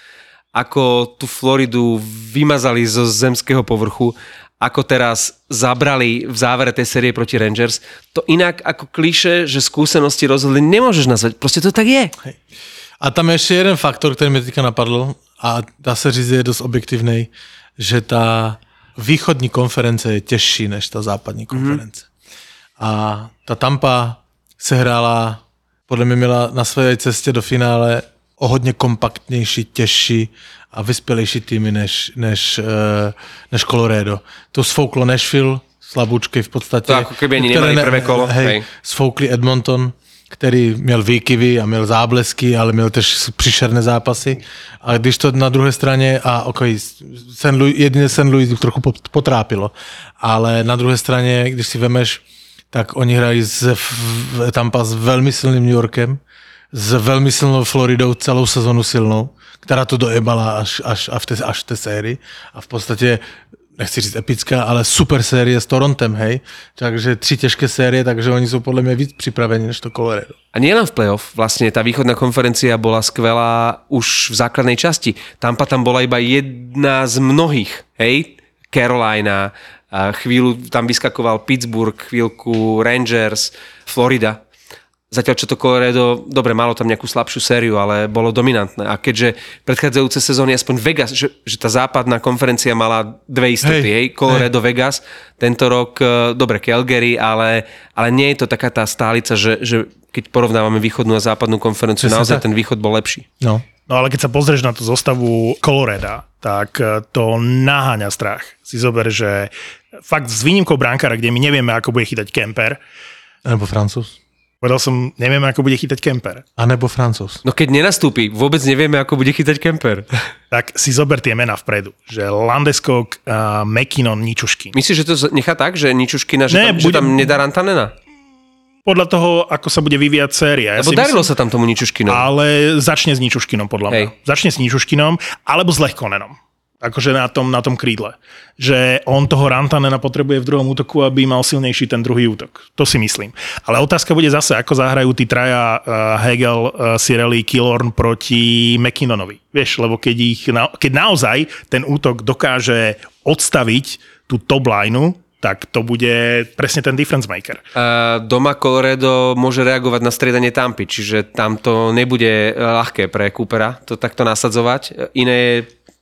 ako tú Floridu vymazali zo zemského povrchu, ako teraz zabrali v závere tej série proti Rangers, to inak ako kliše, že skúsenosti rozhodli, nemôžeš nazvať. Proste to tak je. A tam je ještě jeden faktor, který mi teďka napadl a dá se říct, je dost objektivný, že ta východní konference je těžší než ta západní konference. Mm-hmm. A ta Tampa se hrála, podle mě měla na své cestě do finále o hodně kompaktnější, těžší a vyspělejší týmy než, než, eh, než Colorado. To sfouklo Nashville, slabúčky v podstatě. To ako keby ani nemali prvé kolo, Hej, hej. Sfoukli Edmonton, který měl výkyvy a měl záblesky, ale měl tež příšerné zápasy. A když to na druhé straně, a okay, St. Louis, jedině St. Louis trochu pot- potrápilo, ale na druhé straně, když si vemeš, tak oni hrají z, Tampa s velmi silným New Yorkem, s velmi silnou Floridou celou sezonu silnou, která to dojebala až, až, až, té, až té sérii. A v podstatě nechci říct epická, ale super série s Torontem, hej. Takže tři těžké série, takže oni jsou podle mě víc připraveni než to Colorado. A nielen v playoff, vlastne tá východná konferencia bola skvelá už v základnej časti. Tampa tam bola iba jedna z mnohých, hej? Carolina, chvíľu tam vyskakoval Pittsburgh, chvíľku Rangers, Florida. Zatiaľ čo to Colorado, dobre, malo tam nejakú slabšiu sériu, ale bolo dominantné. A keďže predchádzajúce sezóny, aspoň Vegas, že, že tá západná konferencia mala dve istoty, hej, hej Colorado, hej. Vegas, tento rok, e, dobre, Calgary, ale, ale nie je to taká tá stálica, že, že keď porovnávame východnú a západnú konferenciu, Presne naozaj tak. ten východ bol lepší. No. No ale keď sa pozrieš na tú zostavu Coloreda, tak eh, to naháňa strach. Si zober, že fakt s výnimkou brankára, kde my nevieme, ako bude chytať Kemper, Nebo Francúz. povedal som, nevieme, ako bude chytať Kemper, A nebo Francúz. No keď nenastúpi, vôbec nevieme, ako bude chytať Kemper. tak si zober tie mená vpredu, že Landeskog, uh, McKinnon, Ničuškin. Myslíš, že to nechá tak, že Ničuškina, že, Ne, tam, že bude- tam nedá Rantanena? Podľa toho, ako sa bude vyvíjať séria. Lebo darilo sa tam tomu Ničuškinovi. Ale začne s Ničuškinom, podľa mňa. Hej. Začne s Ničuškinom, alebo s Lehkonenom. Akože na tom, na tom krídle. Že on toho Rantanena potrebuje v druhom útoku, aby mal silnejší ten druhý útok. To si myslím. Ale otázka bude zase, ako zahrajú tí traja uh, Hegel, uh, Cirelli, Killorn proti McKinnonovi. Vieš, lebo keď, ich, na, keď naozaj ten útok dokáže odstaviť tú top lineu, tak to bude presne ten difference maker. A doma Colorado môže reagovať na striedanie Tampy, čiže tam to nebude ľahké pre Coopera to takto nasadzovať. Iné je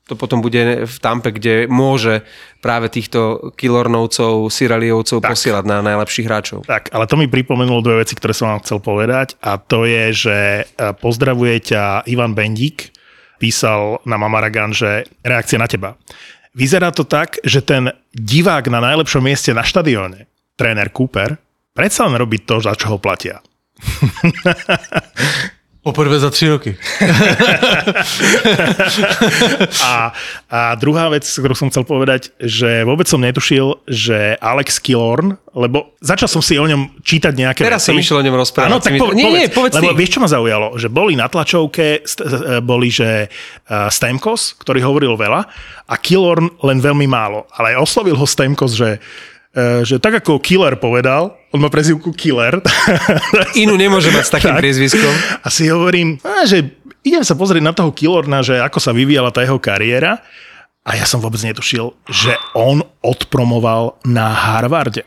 to potom bude v Tampe, kde môže práve týchto Killornovcov, Siraliovcov Tak. posielať na najlepších hráčov. Tak, ale to mi pripomenulo dve veci, ktoré som vám chcel povedať a to je, že e, pozdravuje ťa Ivan Bendík, písal na Mamaragan, že reakcia na teba. Vyzerá to tak, že ten divák na najlepšom mieste na štadióne, tréner Cooper, predsa len robí to, za čo ho platia. Poprvé za tři roky. A, a druhá vec, ktorú som chcel povedať, že vôbec som netušil, že Alex Killorn, lebo začal som si o ňom čítať nejaké Teraz veci. som išiel o ňom rozprávať. Áno, Si tak mi- povedz, Nie, nie, povedz, lebo ty. vieš, čo ma zaujalo? Že boli na tlačovke, st- e, boli, že uh, Stamkos, ktorý hovoril veľa a Killorn len veľmi málo. Ale oslovil ho Stamkos, že e, že tak ako Killer povedal, on má prezivku Killer, Inú nemôže mať s takým Tak. priezviskom. a si hovorím, a, že idem sa pozrieť na toho Killorna, že ako sa vyvíjala tá jeho kariéra a ja som vôbec netušil, že on odpromoval na Harvarde.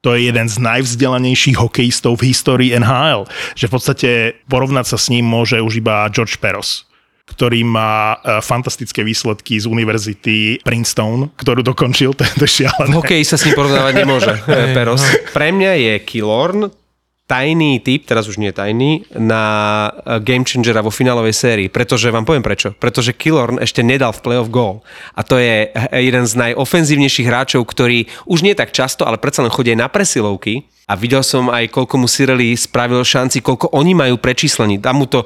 To je jeden z najvzdelanejších hokejistov v histórii NHL. Že v podstate porovnať sa s ním môže už iba George Peros ktorý má e, fantastické výsledky z univerzity Princeton, ktorú dokončil, to je šialené. V hokeji sa s ním porovnávať nemôže, Peros. Pre mňa je Killorn tajný typ, teraz už nie tajný, na eh, game changera vo finálovej sérii. Pretože, vám poviem prečo. Pretože Killorn ešte nedal v playoff gól. A to je eh, jeden z najofenzívnejších hráčov, ktorý už nie tak často, ale predsa len chodí aj na presilovky. A videl som aj, koľko mu Sireli spravil šanci, koľko oni majú prečíslení. Dá mu to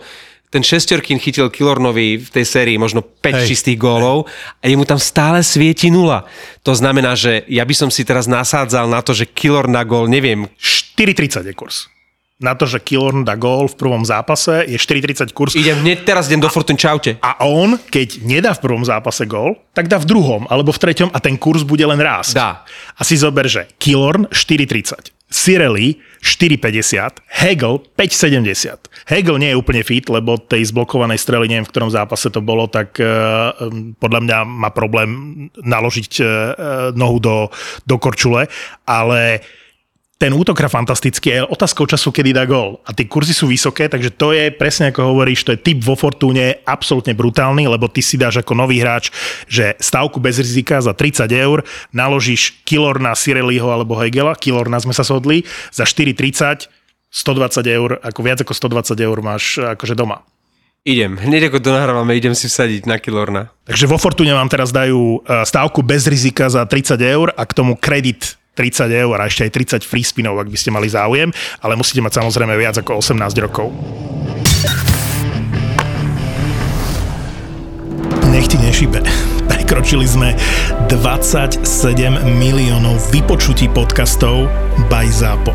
ten šestorkin chytil Killornovi v tej sérii možno 5 Hej. čistých gólov a jemu tam stále svieti nula. To znamená, že ja by som si teraz nasádzal na to, že Killor na gól, neviem, 4,30 je kurz. Na to, že Killorn dá gól v prvom zápase, je 4,30 kurz. idem hneď teraz idem do Fortune, čaute. A on, keď nedá v prvom zápase gól, tak dá v druhom alebo v treťom a ten kurz bude len rásť. Dá. A si zober, že Killorn 4,30, Sireli 4,50, Hegel 5,70. Hegel nie je úplne fit, lebo tej zblokovanej strely, neviem v ktorom zápase to bolo, tak uh, podľa mňa má problém naložiť uh, nohu do, do korčule, ale ten útok hrá fantasticky, je otázkou času, kedy dá gól. A tie kurzy sú vysoké, takže to je presne ako hovoríš, to je typ vo Fortúne absolútne brutálny, lebo ty si dáš ako nový hráč, že stavku bez rizika za 30 eur, naložíš Kilorna, Sireliho alebo Hegela, Kilorna sme sa shodli, za 4,30 120 eur, ako viac ako 120 eur máš akože doma. Idem, hneď ako to nahrávame, idem si vsadiť na Killorna. Takže vo Fortune vám teraz dajú e, stávku bez rizika za 30 eur a k tomu kredit 30 eur a ešte aj 30 free spinov, ak by ste mali záujem, ale musíte mať samozrejme viac ako 18 rokov. Nech ti nešibe. Prekročili sme 27 miliónov vypočutí podcastov by ZAPO.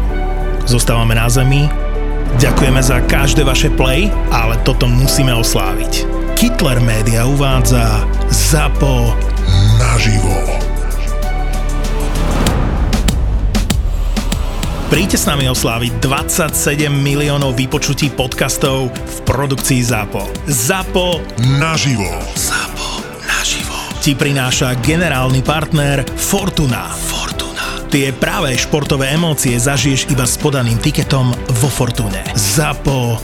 Zostávame na zemi, ďakujeme za každé vaše play, ale toto musíme osláviť. Kittler Media uvádza ZAPO Naživo. Príďte s nami osláviť 27 miliónov vypočutí podcastov v produkcii ZAPO. ZAPO Naživo. ZAPO naživo ti prináša generálny partner Fortuna. Fortuna. Tie práve športové emócie zažiješ iba s podaným tiketom vo Fortune. ZAPO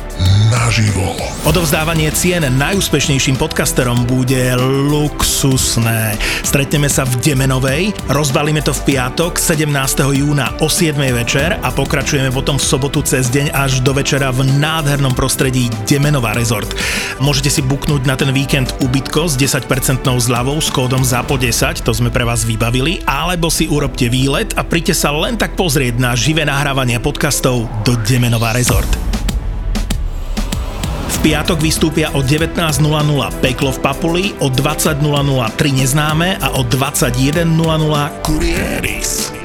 Naživo. Odovzdávanie cien najúspešnejším podcasterom bude luxusné. Stretneme sa v Demenovej, rozbalíme to v piatok 17. júna o 7. večer a pokračujeme potom v sobotu cez deň až do večera v nádhernom prostredí Demenová rezort. Môžete si buknúť na ten víkend ubytko s 10% zľavou s kódom ZAPO10, to sme pre vás vybavili, alebo si urobte výlet a príďte sa len tak pozrieť na živé nahrávania podcastov do Demenová rezort. V piatok vystúpia o 19.00 Peklo v Papuli, o 20.00 Tri neznáme a o 21.00 Kurieris.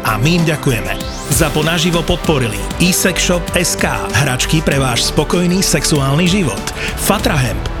a my im ďakujeme. Zapo naživo podporili eSex Shop SK, hračky pre váš spokojný sexuálny život. Fatrahemp,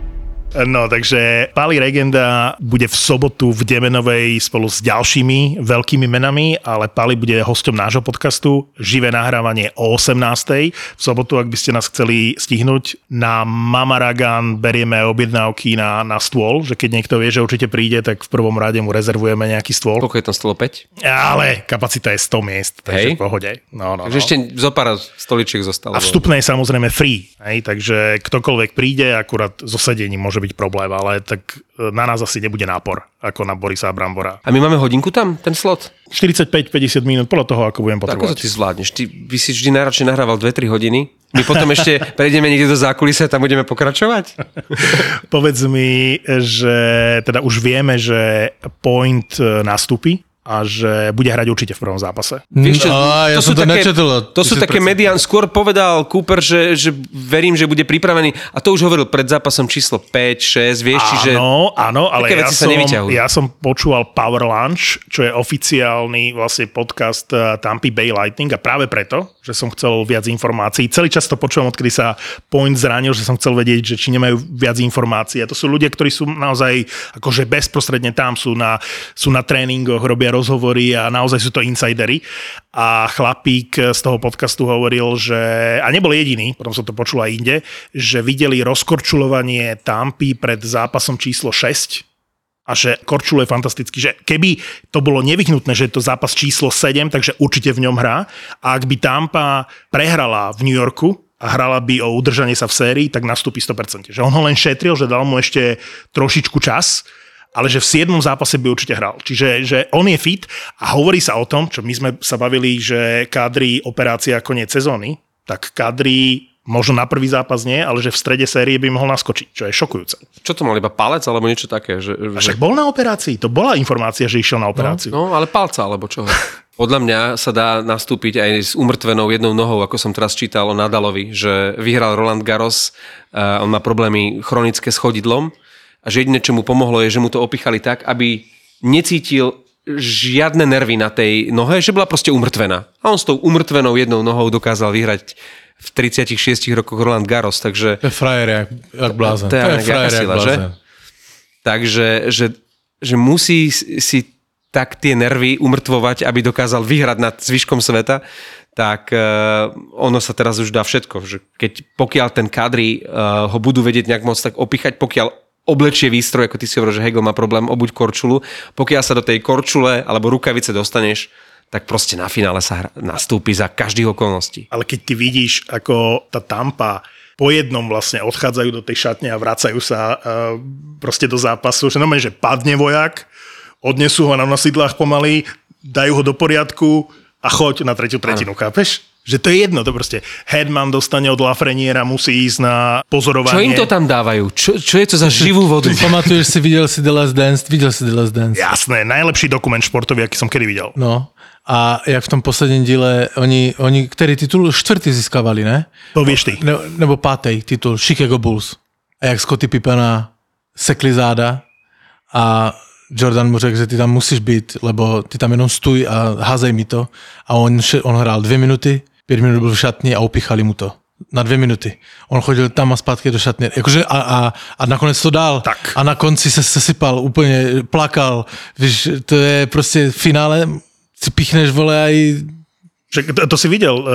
No, takže Pali Regenda bude v sobotu v Demenovej spolu s ďalšími veľkými menami, ale Pali bude hosťom nášho podcastu. Živé nahrávanie o 18. V sobotu, ak by ste nás chceli stihnúť, na Mamaragan berieme objednávky na, na stôl, že keď niekto vie, že určite príde, tak v prvom rade mu rezervujeme nejaký stôl. Koľko je tam stolo 5? Ale kapacita je 100 miest, takže Hej. v pohode. No, no, Takže no. ešte zo pár stoličiek zostalo. A vstupné je samozrejme free, hej, takže ktokoľvek príde, akurát so sedením môže byť problém, ale tak e, na nás asi nebude nápor, ako na Borisa a Brambora. A my máme hodinku tam, ten slot? 45-50 minút, podľa toho, ako budem Ako to potrebovať. ty zvládneš? Ty by si vždy najradšej nahrával 2-3 hodiny. My potom ešte prejdeme niekde do zákulisia a tam budeme pokračovať? Povedz mi, že teda už vieme, že point e, nastúpi a že bude hrať určite v prvom zápase. Vieš čo, A, ja som to také, nečetl. To sú také medián. Skôr povedal Cooper, že, že verím, že bude pripravený. A to už hovoril pred zápasom číslo 5, 6, vieš, čiže... Áno, áno, ale také ja veci sa som, nevyťahujú. ja som počúval Power Lunch, čo je oficiálny vlastne podcast eh, Tampa Bay Lightning a práve preto, že som chcel viac informácií. Celý čas to počúvam, odkedy sa Point zranil, že som chcel vedieť, že či nemajú viac informácií. A to sú ľudia, ktorí sú naozaj akože bezprostredne tam, sú na, sú na tréningoch, robia rozhovory a naozaj sú to insidery. A chlapík z toho podcastu hovoril, že, a nebol jediný, potom som to počul aj inde, že videli rozkorčulovanie Tampy pred zápasom číslo 6 a že Korčul je fantastický, že keby to bolo nevyhnutné, že je to zápas číslo 7, takže určite v ňom hrá a ak by Tampa prehrala v New Yorku a hrala by o udržanie sa v sérii, tak nastúpi 100%. Že on ho len šetril, že dal mu ešte trošičku čas, ale že v 7. zápase by určite hral. Čiže že on je fit a hovorí sa o tom, čo my sme sa bavili, že kádry operácia koniec sezóny, tak kádry možno na prvý zápas nie, ale že v strede série by mohol naskočiť, čo je šokujúce. Čo to mal, iba palec alebo niečo také? Že, že... však bol na operácii, to bola informácia, že išiel na operáciu. No, ale palca alebo čo? Podľa mňa sa dá nastúpiť aj s umrtvenou jednou nohou, ako som teraz čítal o Nadalovi, že vyhral Roland Garros, uh, on má problémy chronické s chodidlom a že jediné, čo mu pomohlo, je, že mu to opichali tak, aby necítil žiadne nervy na tej nohe, že bola proste umrtvená. A on s tou umrtvenou jednou nohou dokázal vyhrať v 36 rokoch Roland Garros, takže... To je frajer, jak, jak blázen. To je To je jaká frajer, jak sila, že? blázen. Takže že, že musí si tak tie nervy umrtvovať, aby dokázal vyhrať nad zvyškom sveta, tak uh, ono sa teraz už dá všetko. Že keď, pokiaľ ten kadri uh, ho budú vedieť nejak moc tak opichať, pokiaľ oblečie výstroj, ako ty si hovoril, že Hegel má problém obuť korčulu, pokiaľ sa do tej korčule alebo rukavice dostaneš, tak proste na finále sa hra, nastúpi za každých okolností. Ale keď ty vidíš, ako tá Tampa po jednom vlastne odchádzajú do tej šatne a vracajú sa uh, proste do zápasu, že normálne, že padne vojak, odnesú ho na nosidlách pomaly, dajú ho do poriadku a choď na tretiu tretinu, chápeš? Že to je jedno, to proste Headman dostane od Lafreniera, musí ísť na pozorovanie. Čo im to tam dávajú? Čo, čo je to za živú vodu? Pamatuješ si, videl si The Last Dance? Videl si The Last Dance? Jasné, najlepší dokument športový, aký som kedy videl. No. A jak v tom posledním díle, oni, oni který titul čtvrtý získávali, ne? To vieš ty. Ne, nebo pátý titul, Chicago Bulls. A jak Scotty Pippena sekli záda a Jordan mu řekl, že ty tam musíš být, lebo ty tam jenom stůj a házej mi to. A on, on hrál dvě minuty, pět minut byl v šatni a upichali mu to. Na dvě minuty. On chodil tam a zpátky do šatny. Jakože a, a, a nakonec to dál. Tak. A na konci se sesypal, úplně plakal. Víš, to je prostě finále, si pichneš vole aj Že to, to si videl, uh,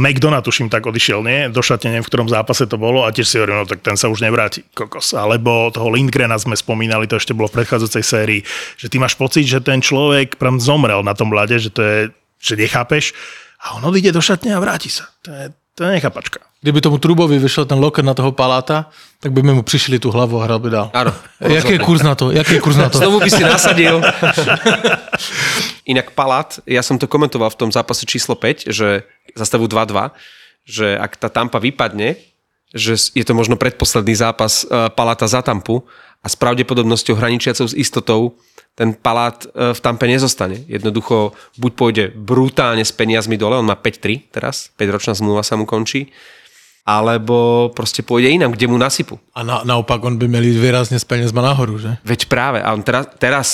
McDonough tuším tak odišiel, nie? Do šatne, neviem, v ktorom zápase to bolo a tiež si hovorím, no tak ten sa už nevráti, kokos. Alebo toho Lindgrena sme spomínali, to ešte bolo v predchádzajúcej sérii, že ty máš pocit, že ten človek pram zomrel na tom mlade, že to je, že nechápeš a on odíde do šatne a vráti sa. To je, to je nechápačka. Kdyby tomu Trubovi vyšel ten loker na toho paláta, tak by mu přišli tu hlavu a hral by dál. Áno. Jaký je kurz na to? Jaký je kurz na to? Znovu by si nasadil. Inak Palat, ja som to komentoval v tom zápase číslo 5, že za stavu 2-2, že ak tá Tampa vypadne, že je to možno predposledný zápas eh, Palata za Tampu a s pravdepodobnosťou hraničiacou s istotou ten Palát eh, v Tampe nezostane. Jednoducho buď pôjde brutálne s peniazmi dole, on má 5-3 teraz, 5-ročná zmluva sa mu končí, alebo proste pôjde inám, kde mu nasypu. A na, naopak on by měl jít výrazně s penězma nahoru, že? Veď práve. A on teraz, teraz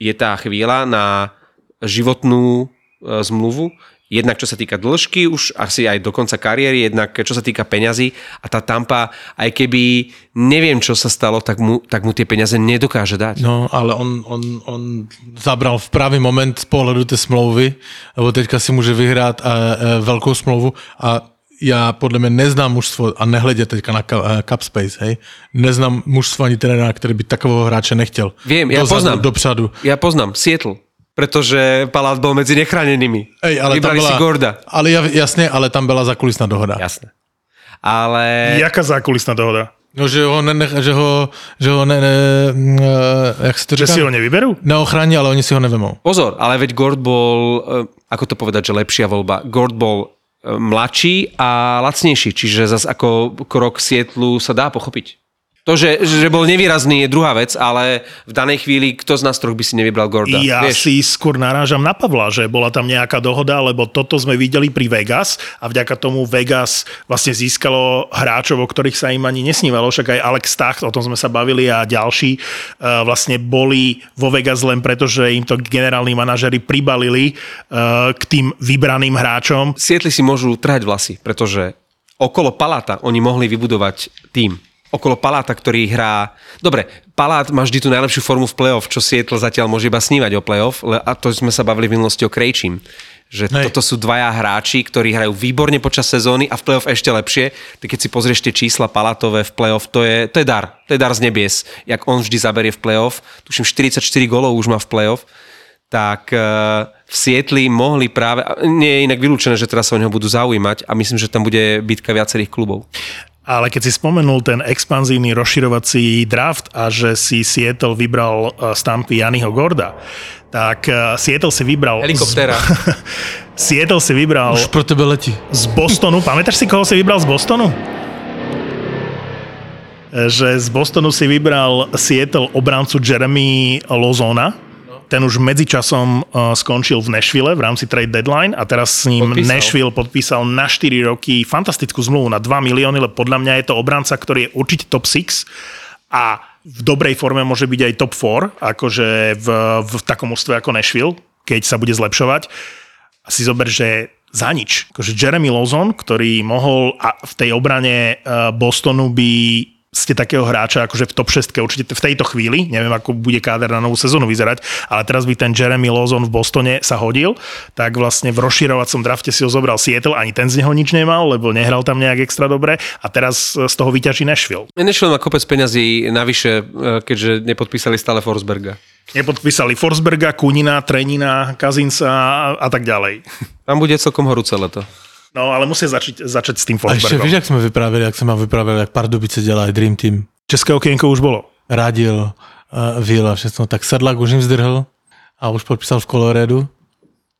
je tá chvíľa na životnú e, zmluvu, jednak čo sa týka dĺžky, už asi aj do konca kariéry, jednak čo sa týka peňazí a tá Tampa, aj keby neviem, čo sa stalo, tak mu, tak mu tie peniaze nedokáže dať. No, ale on, on, on zabral v pravý moment z pohledu té smlouvy, lebo teďka si může vyhrát uh, uh, velkou smlouvu a já podle mě neznám mužstvo, a nehledě teďka na eh, Cup Space, hej, neznám mužstvo ani trenéra, který by takového hráče nechtěl. Viem, ja Dozadu, poznám. Dopředu. Ja poznám Seattle, pretože Palát bol medzi nechránenými. Ej, ale tam Vybrali byla, si Gorda. Ale ja- jasně, ale tam byla zakulisná dohoda. Jasné. Ale... Jaká zákulisná dohoda? No, že ho, ne, že ho, že ho ne, ne, eh, jak se to Že říká? si ho nevyberú? Neochrání, ale oni si ho nevemou. Pozor, ale veď Gord bol, eh, ako to povedať, že lepšia voľba. Gord bol eh, mladší a lacnejší, čiže zas ako krok Sietlu sa dá pochopiť. To, že, že bol nevýrazný, je druhá vec, ale v danej chvíli kto z nás troch by si nevybral Gorda? Ja vieš? si skôr narážam na Pavla, že bola tam nejaká dohoda, lebo toto sme videli pri Vegas a vďaka tomu Vegas vlastne získalo hráčov, o ktorých sa im ani nesnívalo, však aj Alex Stach, o tom sme sa bavili a ďalší uh, vlastne boli vo Vegas len preto, že im to generálni manažeri pribalili uh, k tým vybraným hráčom. Sietli si môžu trhať vlasy, pretože okolo Paláta oni mohli vybudovať tým. Okolo Paláta, ktorý hrá... Dobre, Palát má vždy tú najlepšiu formu v play-off, čo Seattle zatiaľ môže iba snívať o play-off, a to sme sa bavili v minulosti o Krejčím. Že Hej. toto sú dvaja hráči, ktorí hrajú výborne počas sezóny a v play-off ešte lepšie. Tak keď si pozrieš tie čísla Palátové v play-off, to je, to je dar. To je dar z nebies. Jak on vždy zaberie v play-off. Tuším 44 golov už má v play-off tak eh, v Sietli mohli práve, nie je inak vylúčené, že teraz sa o neho budú zaujímať a myslím, že tam bude bitka viacerých klubov. Ale keď si spomenul ten expanzívny rozširovací draft a že si Seattle vybral uh, stampy Janiho Gorda, tak uh, Seattle si vybral... Helikoptéra. Z, Seattle si vybral Už pro tebe letí. z Bostonu. Pamätáš si, koho si vybral z Bostonu? Že z Bostonu si vybral Seattle obrancu Jeremy Lozona. Ten už medzičasom uh, skončil v Nashville v rámci trade deadline a teraz s ním Podpísal. Nashville podpísal na 4 roky fantastickú zmluvu na 2 milióny, lebo podľa mňa je to obranca, ktorý je určite top 6 a v dobrej forme môže byť aj top 4, akože v, v takom ústve ako Nashville, keď sa bude zlepšovať. A si zober, že za nič. Akože Jeremy Lozon, ktorý mohol a v tej obrane uh, Bostonu by ste takého hráča akože v top 6 určite v tejto chvíli, neviem ako bude káder na novú sezónu vyzerať, ale teraz by ten Jeremy Lozon v Bostone sa hodil, tak vlastne v rozširovacom drafte si ho zobral Seattle, ani ten z neho nič nemal, lebo nehral tam nejak extra dobre a teraz z toho vyťaží Nashville. Nešlo má kopec peňazí navyše, eh, keďže nepodpísali stále Forsberga. Nepodpísali Forsberga, Kunina, Trenina, Kazinsa a, a tak ďalej. Tam bude celkom horúce leto. No ale musia začať, začať s tým A ještě Forsbergom. víš, jak jsme vyprávěli, jak jsem vám vyprávěl, jak Pardubice dělají Dream Team. České okienko už bolo. Radil, uh, Vila, všechno. Tak Sedlak už jim zdrhl a už podpísal v Coloredu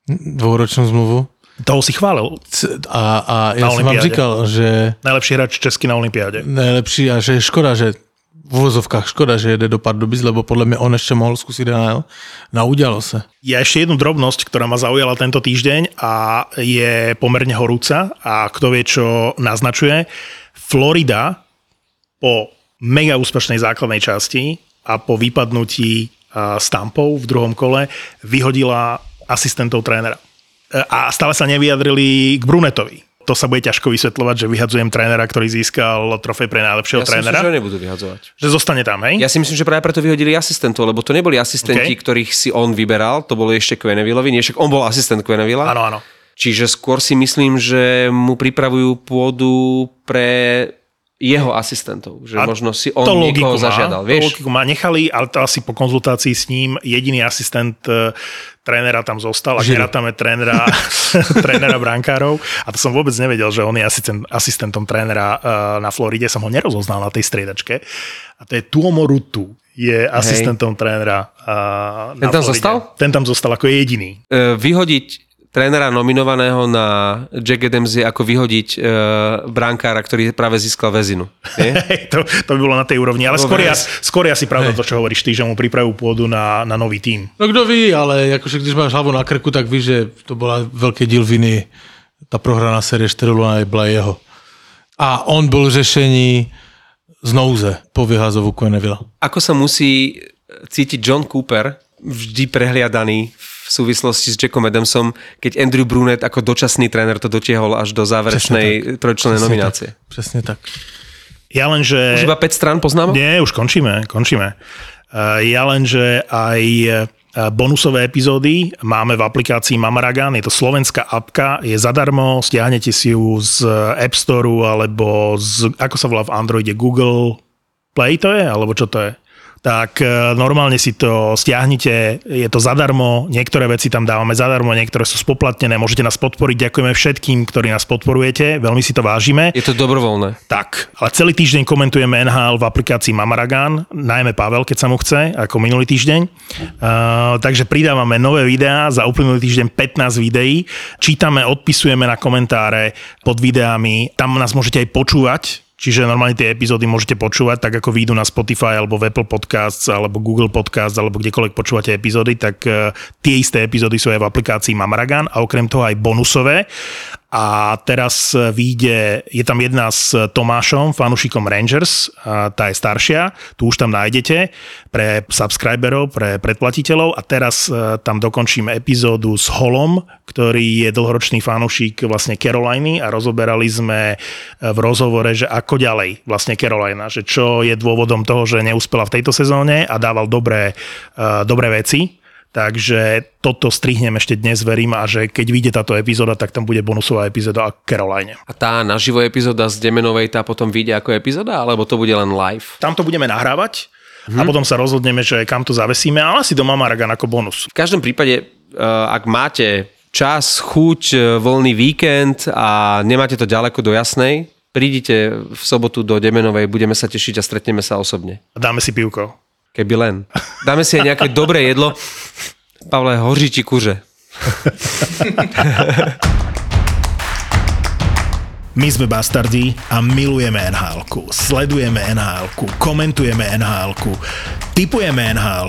dvouročnou zmluvu. Toho si chválil. A, a já Na jsem vám říkal, že Najlepší hráč Česky na Olympiáde. nejlepší a že je škoda, že v uvozovkách škoda, že jede do Pardubic, lebo podle mě on ještě mohl zkusit NHL. Naudělalo se. Je ešte jednu drobnosť, ktorá ma zaujala tento týždeň a je pomerne horúca a kto vie, čo naznačuje. Florida po mega úspešnej základnej časti a po vypadnutí stampov v druhom kole vyhodila asistentov trénera. E, A stále sa nevyjadrili k Brunetovi. To sa bude ťažko vysvetľovať, že vyhadzujem trénera, ktorý získal trofej pre najlepšieho Ja trénera. že ho nebudú vyhadzovať. Že zostane tam, hej? Ja si myslím, že práve preto vyhodili asistentov, lebo to neboli asistenti, OK. ktorých si on vyberal, to bolo ešte Quenevilleovi, nie však on bol asistent Quenevilla. Áno, áno. Čiže skôr si myslím, že mu pripravujú pôdu pre jeho asistentov. Že A možno si on to niekoho má, zažiadal. To Vieš? logiku má. Nechali, ale to asi po konzultácii s ním jediný asistent e, trénera tam zostal, Žiro. nerátame trénera, trénera brankárov. A to som vôbec nevedel, že on je asistent, asistentom trénera e, na Floride. Som ho nerozoznal na tej striedačke. A to je Tuomo Rutu. Je asistentom trénera e, na Ten tam Floride. zostal? Ten tam zostal ako jediný. E, vyhodiť trénera nominovaného na Jack Adams je ako vyhodiť e, brankára, ktorý práve získal väzinu. To, to by bolo na tej úrovni. Ale skôr, Dobre. ja, skôr je asi pravda to, čo hovoríš ty, že mu pripravujú pôdu na, na nový tím. No kdo ví, ale jakože když máš hlavu na krku, tak víš, že to byla velký díl viny. Ta prohraná série 4 byla jeho. A on byl řešení z nouze po vyhazovu Quennevilla. Ako sa musí cítiť John Cooper, vždy prehliadaný v súvislosti s Jackom Adamsom, keď Andrew Brunet ako dočasný tréner to dotiehol až do záverečnej trojčlennej nominácie. Tak, přesně tak. Ja len, že... Už iba 5 strán poznámok? Nie, už končíme, končíme. Uh, Ja len, že aj uh, bonusové epizódy máme v aplikácii Mamaragan, je to slovenská apka, je zadarmo, stiahnete si ju z App Store alebo z, ako sa volá v Androide, Google Play to je, alebo čo to je? Tak e, normálne si to stiahnite, je to zadarmo, niektoré veci tam dávame zadarmo, niektoré sú spoplatnené, môžete nás podporiť, ďakujeme všetkým, ktorí nás podporujete, veľmi si to vážime. Je to dobrovoľné. Tak, ale celý týždeň komentujeme NHL v aplikácii Mamaragan, najmä Pavel, keď sa mu chce, ako minulý týždeň. Uh, takže pridávame nové videá, za uplynulý týždeň 15 videí, čítame, odpisujeme na komentáre pod videami, tam nás môžete aj počúvať, Čiže normálne tie epizódy môžete počúvať, tak ako výjdu na Spotify alebo v Apple Podcasts alebo Google Podcasts alebo kdekoľvek počúvate epizódy, tak e, tie isté epizódy sú aj v aplikácii Mamaragan a okrem toho aj bonusové. A teraz vyjde, je tam jedna s Tomášom, fanušikom Rangers, tá je staršia, tu už tam nájdete pre subscriberov, pre predplatiteľov. A teraz e, tam dokončíme epizódu s Holom, ktorý je dlhoročný fanušik vlastne Caroliny a rozoberali sme e, v rozhovore, že ako ďalej vlastne Carolina, že čo je dôvodom toho, že neúspela v tejto sezóne a dával dobré, e, dobré veci Takže toto strihnem ešte dnes, verím, a že keď vyjde táto epizóda, tak tam bude bonusová epizóda o Caroline. A tá naživo epizóda z Demenovej, tá potom vyjde ako epizóda, alebo to bude len live? Tam to budeme nahrávať hmm. a potom sa rozhodneme, že kam to zavesíme, ale asi doma Maragan ako bonus. V každom prípade, eh, ak máte čas, chuť, eh, voľný víkend a nemáte to ďaleko do jasnej, prídite v sobotu do Demenovej, budeme sa tešiť a stretneme sa osobne. A dáme si pivko. Keby len. Dáme si aj nejaké dobré jedlo. Pavle, hoří ti kuře. My sme bastardi a milujeme nhl sledujeme nhl komentujeme nhl typujeme nhl